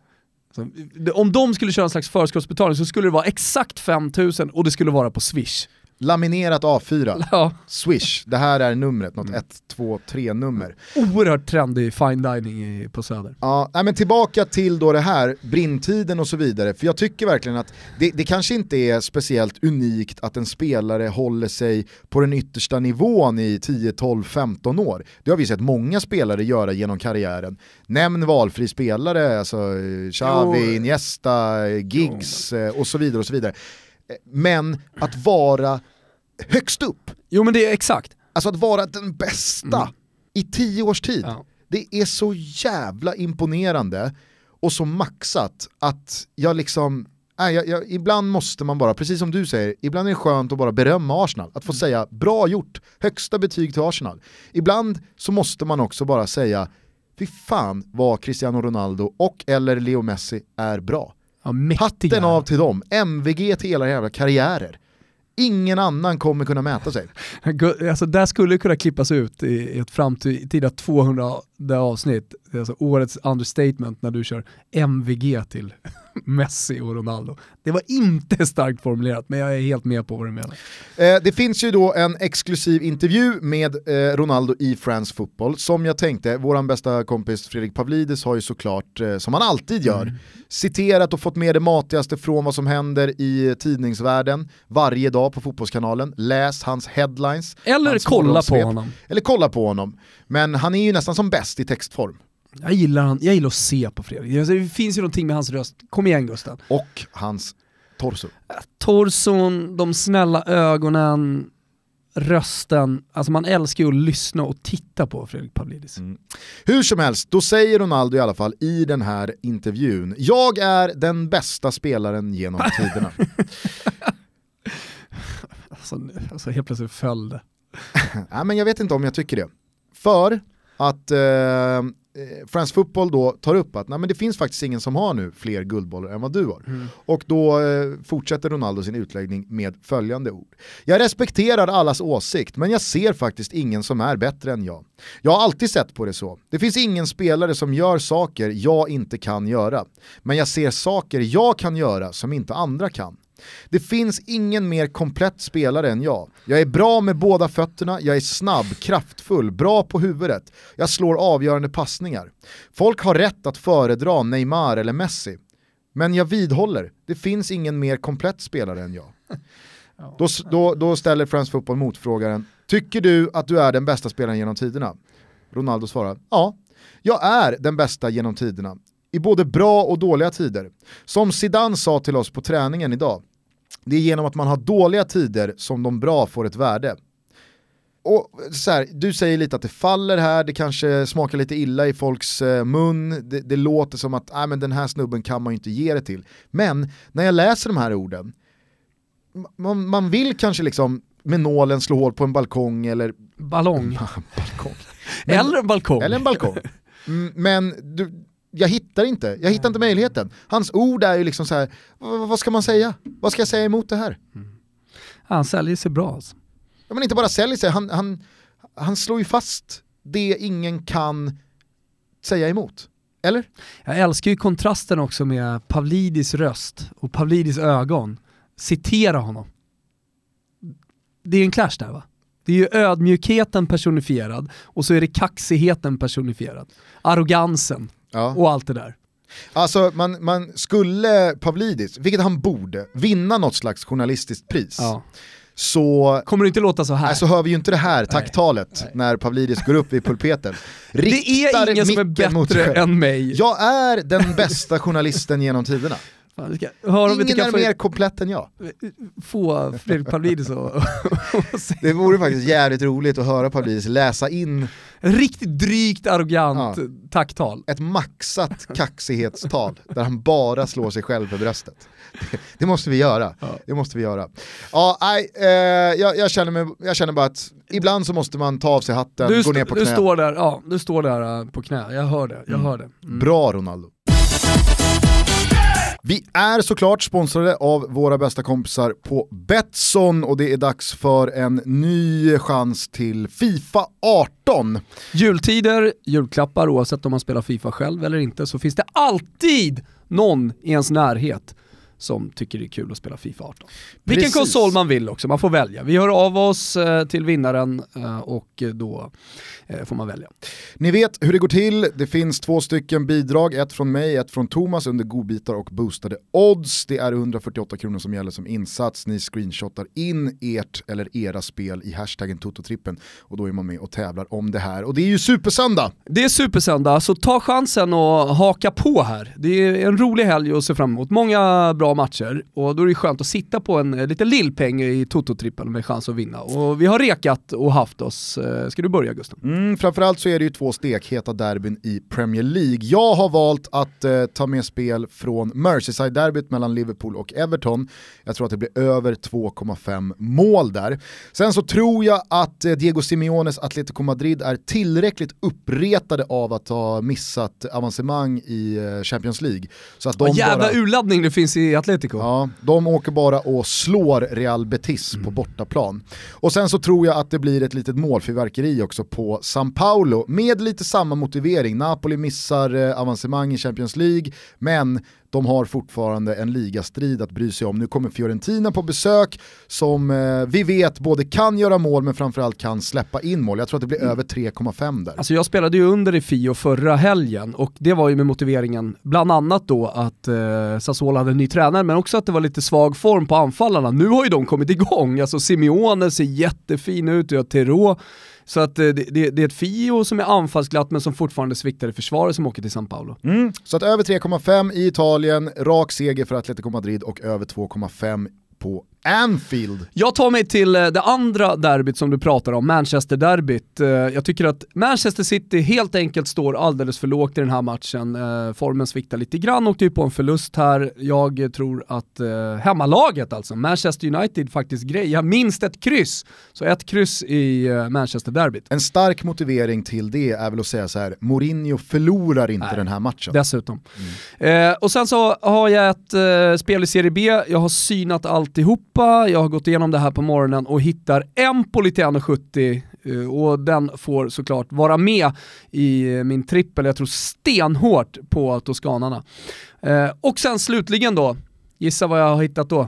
Om de skulle köra en slags förskottsbetalning så skulle det vara exakt 5000 och det skulle vara på Swish
laminerat A4,
Ja,
swish, det här är numret, något 1, 2, 3 nummer.
oerhört trendig fine dining i, på Söder.
Ja, nej, men tillbaka till då det här, brintiden och så vidare, för jag tycker verkligen att det, det kanske inte är speciellt unikt att en spelare håller sig på den yttersta nivån i 10, 12, 15 år. Det har vi sett många spelare göra genom karriären. Nämn valfri spelare, alltså eh, Xavi,
Jo.
Iniesta, eh, Giggs eh, och så vidare och så vidare. Men att vara högst upp,
Jo men det är exakt.
alltså att vara den bästa i tio års tid.
Ja.
Det är så jävla imponerande och så maxat att jag liksom, nej, jag, jag, ibland måste man bara, precis som du säger, ibland är det skönt att bara berömma Arsenal. Att få säga bra gjort, högsta betyg till Arsenal. Ibland så måste man också bara säga, fy fan vad Cristiano Ronaldo och eller Leo Messi är bra.
Ja.
Hatten av till dem, MVG till hela jävla karriärer. Ingen annan kommer kunna mäta sig.
Alltså där skulle kunna klippas ut i ett framtida 200 avsnitt, alltså årets understatement när du kör MVG till Messi och Ronaldo. Det var inte starkt formulerat, men jag är helt med på vad du menar.
Eh, det finns ju då en exklusiv intervju med eh, Ronaldo i France Football som jag tänkte, våran bästa kompis Fredrik Pavlidis har ju såklart, eh, som han alltid gör, citerat och fått med det matigaste från vad som händer i tidningsvärlden varje dag på Fotbollskanalen. Läs hans headlines.
Eller
hans
kolla på honom.
Eller kolla på honom. Men han är ju nästan som bäst i textform.
Jag gillar, han, jag gillar att se på Fredrik. Det finns ju någonting med hans röst. Kom igen Gusten.
Och hans torso.
Torson, de snälla ögonen, rösten. Alltså man älskar ju att lyssna och titta på Fredrik Pavlidis.
Hur som helst, då säger Ronaldo i alla fall i den här intervjun, jag är den bästa spelaren genom tiderna.
Alltså, alltså helt plötsligt föll det.
Nej, men jag vet inte om jag tycker det. För att eh, eh, France Football då tar upp att nej, men det finns faktiskt ingen som har nu fler guldbollar än vad du har. Och då eh, fortsätter Ronaldo sin utläggning med följande ord. Jag respekterar allas åsikt, men jag ser faktiskt ingen som är bättre än jag. Jag har alltid sett på det så. Det finns ingen spelare som gör saker jag inte kan göra. Men jag ser saker jag kan göra som inte andra kan. Det finns ingen mer komplett spelare än jag. Jag är bra med båda fötterna, jag är snabb, kraftfull, bra på huvudet. Jag slår avgörande passningar. Folk har rätt att föredra Neymar eller Messi. Men jag vidhåller, det finns ingen mer komplett spelare än jag. Då, då, då ställer France Football motfrågaren, tycker du att du är den bästa spelaren genom tiderna? Ronaldo svarar, ja, jag är den bästa genom tiderna. I både bra och dåliga tider. Som Zidane sa till oss på träningen idag, det är genom att man har dåliga tider som de bra får ett värde. Och så här, du säger lite att det faller här, det kanske smakar lite illa i folks eh, mun, det, det låter som att äh, men den här snubben kan man ju inte ge det till. Men när jag läser de här orden, man, man vill kanske liksom med nålen slå hål på en balkong eller
Ballong.
balkong. Men-
Eller en balkong.
eller en balkong. Mm, Men du, jag hittar inte, jag hittar inte möjligheten. Hans ord är ju liksom så här, vad, ska man säga? Vad ska jag säga emot det här?
Han säljer sig bra alltså.
Ja, men inte bara säljer sig, han, han, han slår ju fast det ingen kan säga emot. Eller?
Jag älskar ju kontrasten också med Pavlidis röst och Pavlidis ögon. Citera honom. Det är en clash där va? Det är ju ödmjukheten personifierad och så är det kaxigheten personifierad. Arrogansen
Ja.
och allt det där.
Alltså man, man skulle Pavlidis, vilket han borde, vinna något slags journalistiskt pris,
Ja.
så
Kommer det inte låta så här?
Nej, så hör vi ju inte det här tacktalet
nej.
när Pavlidis går upp vid pulpeten.
det är ingen som är bättre än mig.
Jag är den bästa journalisten genom tiderna.
Fan, ska,
Ingen är
få,
mer komplett än jag.
få Fredrik Pavlidis och
Det vore faktiskt jävligt roligt att höra Pavlidis läsa in
Riktigt drygt arrogant
Ja.
tacktal.
ett maxat kaxighetstal där han bara slår sig själv för bröstet. Det, det måste vi göra.
Ja.
Det måste vi göra. Ja, nej, eh, jag, jag, känner mig, jag känner bara att ibland så måste man ta av sig hatten,
Du,
gå ner på
du
knä.
står där, ja, du står där äh, på knä, jag hör det. Jag hör det. Mm.
Bra Ronaldo. Vi är såklart sponsrade av våra bästa kompisar på Betsson och det är dags för en ny chans till Fifa 18.
Jultider, julklappar, oavsett om man spelar Fifa själv eller inte, så finns det alltid någon i ens närhet som tycker det är kul att spela Fifa 18. Vilken
Precis.
konsol man vill också, man får välja. Vi hör av oss eh, till vinnaren eh, och då eh, får man välja.
Ni vet hur det går till, det finns två stycken bidrag, ett från mig, ett från Thomas under godbitar och boostade odds. Det är 148 kronor som gäller som insats, ni screenshotar in ert eller era spel i hashtaggen Tototrippen och då är man med och tävlar om det här. Och det är ju supersöndag!
Det är supersöndag, så ta chansen och haka på här. Det är en rolig helg att se fram emot. Många bra matcher och då är det skönt att sitta på en eh, liten lillpeng i Toto-trippen med chans att vinna. Och vi har rekat och haft oss. Eh, Ska du börja Gusten?
Mm, framförallt så är det ju två stekheta derbyn i Premier League. Jag har valt att eh, ta med spel från Merseyside-derbyt mellan Liverpool och Everton. Jag tror att det blir över 2,5 mål där. Sen så tror jag att eh, Diego Simeones Atletico Madrid är tillräckligt uppretade av att ha missat avancemang i Champions League. Så att de
Vad jävla
bara...
urladdning det finns i Atletico.
Ja, de åker bara och slår Real Betis på bortaplan. Och sen så tror jag att det blir ett litet målfyrverkeri också på San Paolo med lite samma motivering. Napoli missar eh, avancemang i Champions League, men de har fortfarande en ligastrid att bry sig om. Nu kommer Fiorentina på besök som eh, vi vet både kan göra mål men framförallt kan släppa in mål. Jag tror att det blir över 3,5 där.
Alltså jag spelade ju under i Fio förra helgen och det var ju med motiveringen bland annat då att eh, Sassuolo hade en ny tränare men också att det var lite svag form på anfallarna. Nu har ju de kommit igång, alltså Simeone ser jättefin ut, och Tero så att eh, det, det, det är ett Fio som är anfallsglatt men som fortfarande sviktar i försvaret som åker till San Paolo.
Mm. Så att över 3,5 i Italien, rak seger för Atletico Madrid och över 2,5 på Anfield.
Jag tar mig till eh, det andra derbyt som du pratar om, Manchester-derbyt. Eh, Jag tycker att Manchester City helt enkelt står alldeles för lågt i den här matchen. Eh, Formen sviktar lite grann, åkte ju på en förlust här. Jag tror att hemmalaget alltså, Manchester United faktiskt grejar minst ett kryss. Så ett kryss i Manchester-derbyt.
En stark motivering till det är väl att säga så här: Mourinho förlorar inte
Nej.
den här matchen.
Dessutom. Eh, och sen så har jag ett spel i Serie B, jag har synat alltihopa, jag har gått igenom det här på morgonen och hittar Empoli till 1,70 eh, och den får såklart vara med i eh, min trippel, jag tror stenhårt på Toskanarna. Eh, och sen slutligen då, gissa vad jag har hittat då?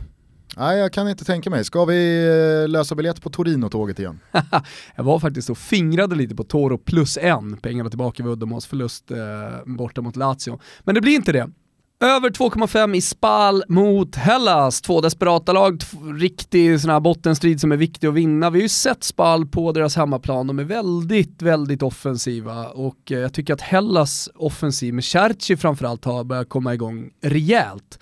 Nej, jag kan inte tänka mig. Ska vi eh, lösa biljett på Torino-tåget igen?
jag var faktiskt och fingrade lite på Toro plus en, pengarna tillbaka vid Uddemåls förlust eh, borta mot Lazio. Men det blir inte det. Över 2,5 i Spal mot Hellas, två desperata lag, riktig sån här bottenstrid som är viktig att vinna. Vi har ju sett Spal på deras hemmaplan, de är väldigt, väldigt offensiva och eh, jag tycker att Hellas offensiv med Cerci framförallt har börjat komma igång rejält.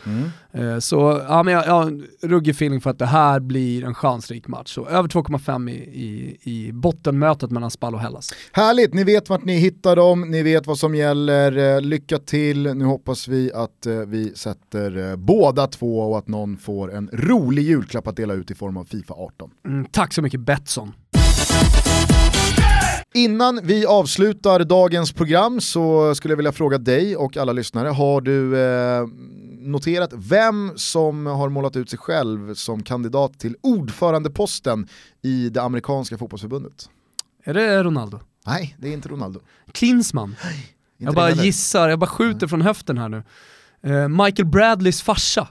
Eh, Så ja, men jag, jag har en ruggig feeling för att det här blir en chansrik match. Så över 2,5 i, i, i bottenmötet mellan Spal och Hellas.
Härligt, ni vet vart ni hittar dem, ni vet vad som gäller. Eh, Lycka till, nu hoppas vi att eh, vi sätter eh, båda två och att någon får en rolig julklapp att dela ut i form av Fifa 18.
Mm, tack så mycket Betsson.
Innan vi avslutar dagens program så skulle jag vilja fråga dig och alla lyssnare, har du eh, noterat vem som har målat ut sig själv som kandidat till ordförandeposten i det amerikanska fotbollsförbundet?
Är det Ronaldo?
Nej, det är inte Ronaldo.
Klinsman?
Inte
Jag bara
heller.
gissar, jag bara skjuter från höften här nu. Eh, Michael Bradleys farsa.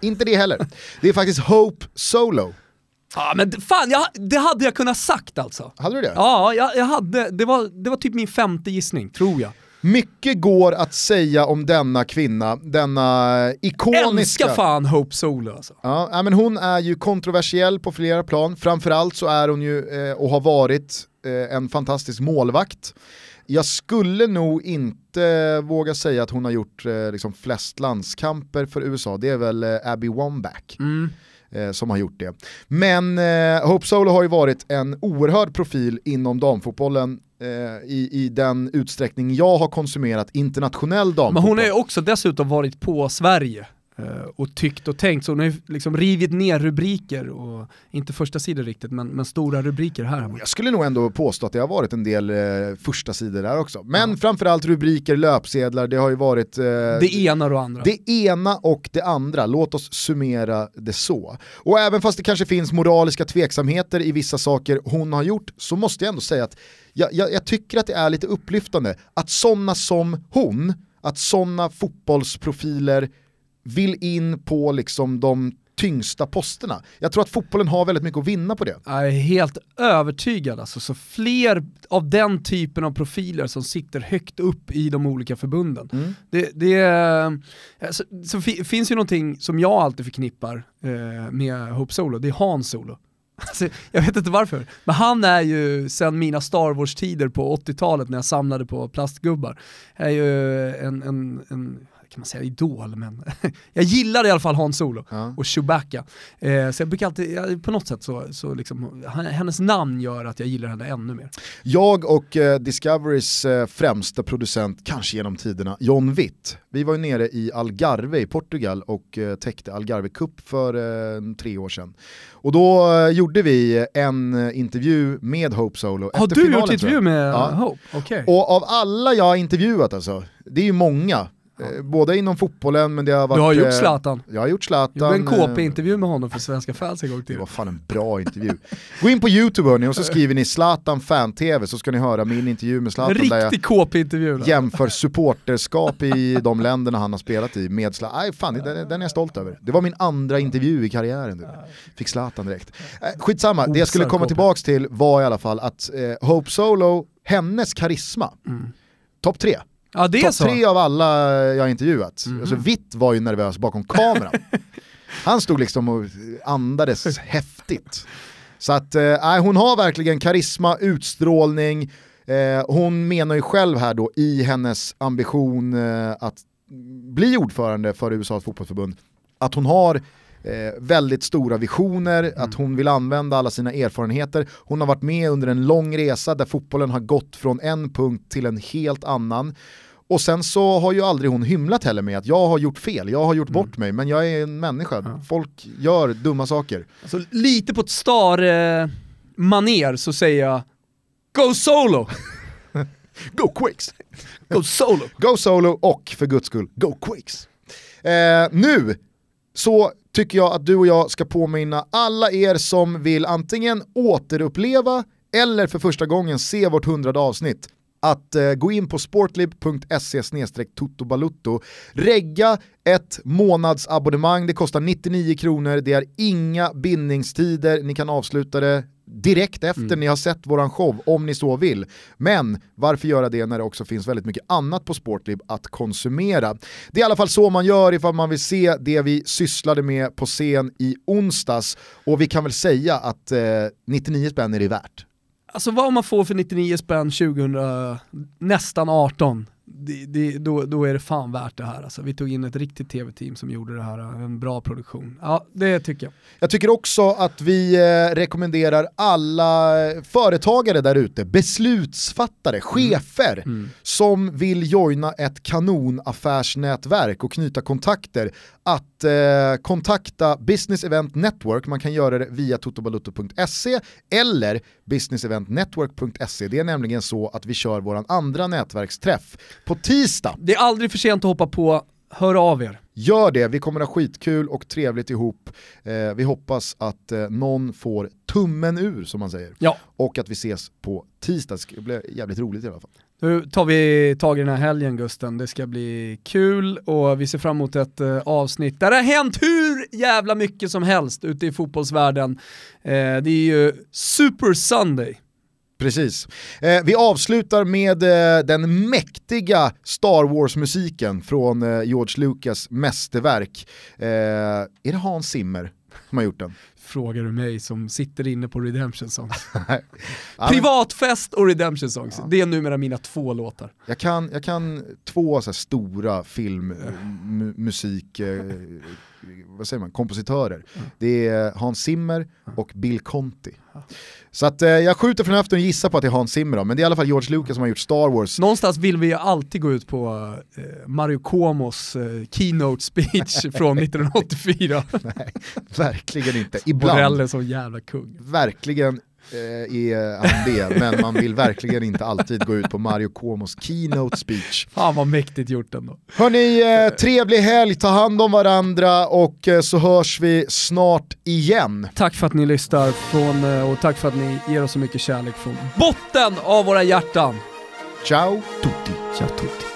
Inte det heller. Det är faktiskt Hope Solo.
Ja men fan, jag, det hade jag kunnat sagt alltså.
Hade du det?
Ja, jag, jag hade, det var, det var typ min femte gissning, tror jag.
Mycket går att säga om denna kvinna, denna ikoniska...
Älskar fan Hope Solo alltså.
Ja, men hon är ju kontroversiell på flera plan, framförallt så är hon ju eh, och har varit eh, en fantastisk målvakt. Jag skulle nog inte våga säga att hon har gjort eh, liksom flest landskamper för USA, det är väl eh, Abby Wambach
Mm.
eh, som har gjort det. Men eh, Hope Solo har ju varit en oerhörd profil inom damfotbollen eh, i, i den utsträckning jag har konsumerat internationell damfotboll.
Men hon har ju också dessutom varit på Sverige och tyckt och tänkt, så hon har ju liksom rivit ner rubriker och inte första sidor riktigt, men, men stora rubriker här.
Jag skulle nog ändå påstå att det har varit en del eh, första sidor där också. Men framförallt rubriker, löpsedlar, det har ju varit eh,
Det ena och det andra.
det ena och det andra, låt oss summera det så. Och även fast det kanske finns moraliska tveksamheter i vissa saker hon har gjort så måste jag ändå säga att jag, jag, jag tycker att det är lite upplyftande att sådana som hon, att sådana fotbollsprofiler vill in på liksom de tyngsta posterna. Jag tror att fotbollen har väldigt mycket att vinna på det.
Jag är helt övertygad alltså, så fler av den typen av profiler som sitter högt upp i de olika förbunden.
Mm.
Det, det, eh, så, så fi, finns ju någonting som jag alltid förknippar eh, med Hope Solo, det är Hans Solo. Alltså, jag vet inte varför, men han är ju sen mina Star Wars-tider på 80-talet när jag samlade på plastgubbar, är ju en, en, en kan man säga idol, men jag gillar i alla fall Hans Solo
Ja.
och Chewbacca. Eh, så jag brukar alltid, på något sätt så, så liksom, hennes namn gör att jag gillar henne ännu mer.
Jag och eh, Discoverys eh, främsta producent, kanske genom tiderna, John Witt. Vi var ju nere i Algarve i Portugal och eh, täckte Algarve Cup för eh, tre år sedan. Och då eh, gjorde vi en eh, intervju med Hope Solo
Har du
finalen,
gjort intervju med
Ja.
Hope? Okej.
Och av alla jag har intervjuat alltså, det är ju många, eh, både inom fotbollen men det har varit...
Du har gjort
eh,
Zlatan.
Jag har gjort Zlatan.
Jag gjorde en
eh,
KP-intervju med honom för Svenska fans en gång
Det
till.
var fan en bra intervju. Gå in på YouTube hörni och så skriver ni Zlatan fan-tv så ska ni höra min intervju med Zlatan där
riktig KP-intervju. där.
jämför supporterskap i de länderna han har spelat i med Zlatan. Nej, fan, den, den är jag stolt över. Det var min andra intervju i karriären. Du. Fick Zlatan direkt. Skitsamma, det jag skulle komma tillbaks till var i alla fall att eh, Hope Solo, hennes karisma, topp tre.
Ja det är
Topp
så.
tre av alla jag har intervjuat. Alltså, Vitt var ju nervös bakom kameran. Han stod liksom och andades häftigt. Så att, eh, hon har verkligen karisma, utstrålning. Eh, hon menar ju själv här då i hennes ambition eh, att bli ordförande för USAs fotbollsförbund, att hon har eh, väldigt stora visioner, att hon vill använda alla sina erfarenheter. Hon har varit med under en lång resa där fotbollen har gått från en punkt till en helt annan. Och sen så har ju aldrig hon hymlat heller med att jag har gjort fel, jag har gjort bort mig, men jag är en människa. Folk gör dumma saker.
Alltså, lite på ett star-maner så säger jag Go solo!
Go Quicks!
Go solo!
Go solo och för guds skull, go Quicks! Eh, nu så tycker jag att du och jag ska påminna alla er som vill antingen återuppleva eller för första gången se vårt hundrade avsnitt att eh, gå in på sportlib.se totobalutto, regga ett månadsabonnemang, det kostar 99 kronor, det är inga bindningstider, ni kan avsluta det direkt efter ni har sett våran show om ni så vill. Men varför göra det när det också finns väldigt mycket annat på Sportlib att konsumera? Det är i alla fall så man gör ifall man vill se det vi sysslade med på scen i onsdags och vi kan väl säga att eh, 99 spänn är det värt.
Alltså vad man får för 99 spänn 2000, nästan 18, det, det, då, då är det fan värt det här. Alltså, vi tog in ett riktigt tv-team som gjorde det här, en bra produktion. Ja, det tycker jag.
Jag tycker också att vi eh, rekommenderar alla företagare där ute, beslutsfattare, chefer som vill joina ett kanonaffärsnätverk och knyta kontakter att eh, kontakta Business Event Network, man kan göra det via totobalutto.se eller businesseventnetwork.se. Det är nämligen så att vi kör våran andra nätverksträff på tisdag.
Det är aldrig för sent att hoppa på, hör av er.
Gör det, vi kommer ha skitkul och trevligt ihop. Eh, vi hoppas att eh, någon får tummen ur som man säger.
Ja.
Och att vi ses på tisdag, det ska bli jävligt roligt i alla fall.
Nu tar vi tag i den här helgen Gusten, det ska bli kul och vi ser fram emot ett eh, avsnitt där det har hänt hur jävla mycket som helst ute i fotbollsvärlden. Eh, det är ju Super Sunday.
Precis. Eh, vi avslutar med eh, den mäktiga Star Wars-musiken från eh, George Lucas mästerverk. Eh, är det Hans Zimmer som har gjort den?
Frågar du mig som sitter inne på Redemption Songs.
Ja,
Privatfest och Redemption Songs, det är numera mina två låtar.
jag, kan, jag kan två så stora film, mu- musik, eh, vad säger man, kompositörer. Det är Hans Zimmer och Bill Conti. Så att, eh, jag skjuter från höften och gissar på att det är Hans Zimmer då, men det är i alla fall George Lucas som har gjort Star Wars.
Någonstans vill vi ju alltid gå ut på eh, Mario Cuomos eh, keynote speech från 1984.
Nej, verkligen inte. Ibland,
Borrell är som jävla kung.
verkligen är han det, men man vill verkligen inte alltid gå ut på Mario Cuomos keynote speech.
Fan vad mäktigt gjort ändå.
Hörni, eh, trevlig helg, ta hand om varandra och eh, så hörs vi snart igen.
Tack för att ni lyssnar från, eh, och tack för att ni ger oss så mycket kärlek från botten av våra hjärtan.
Ciao tutti!
Ciao tutti.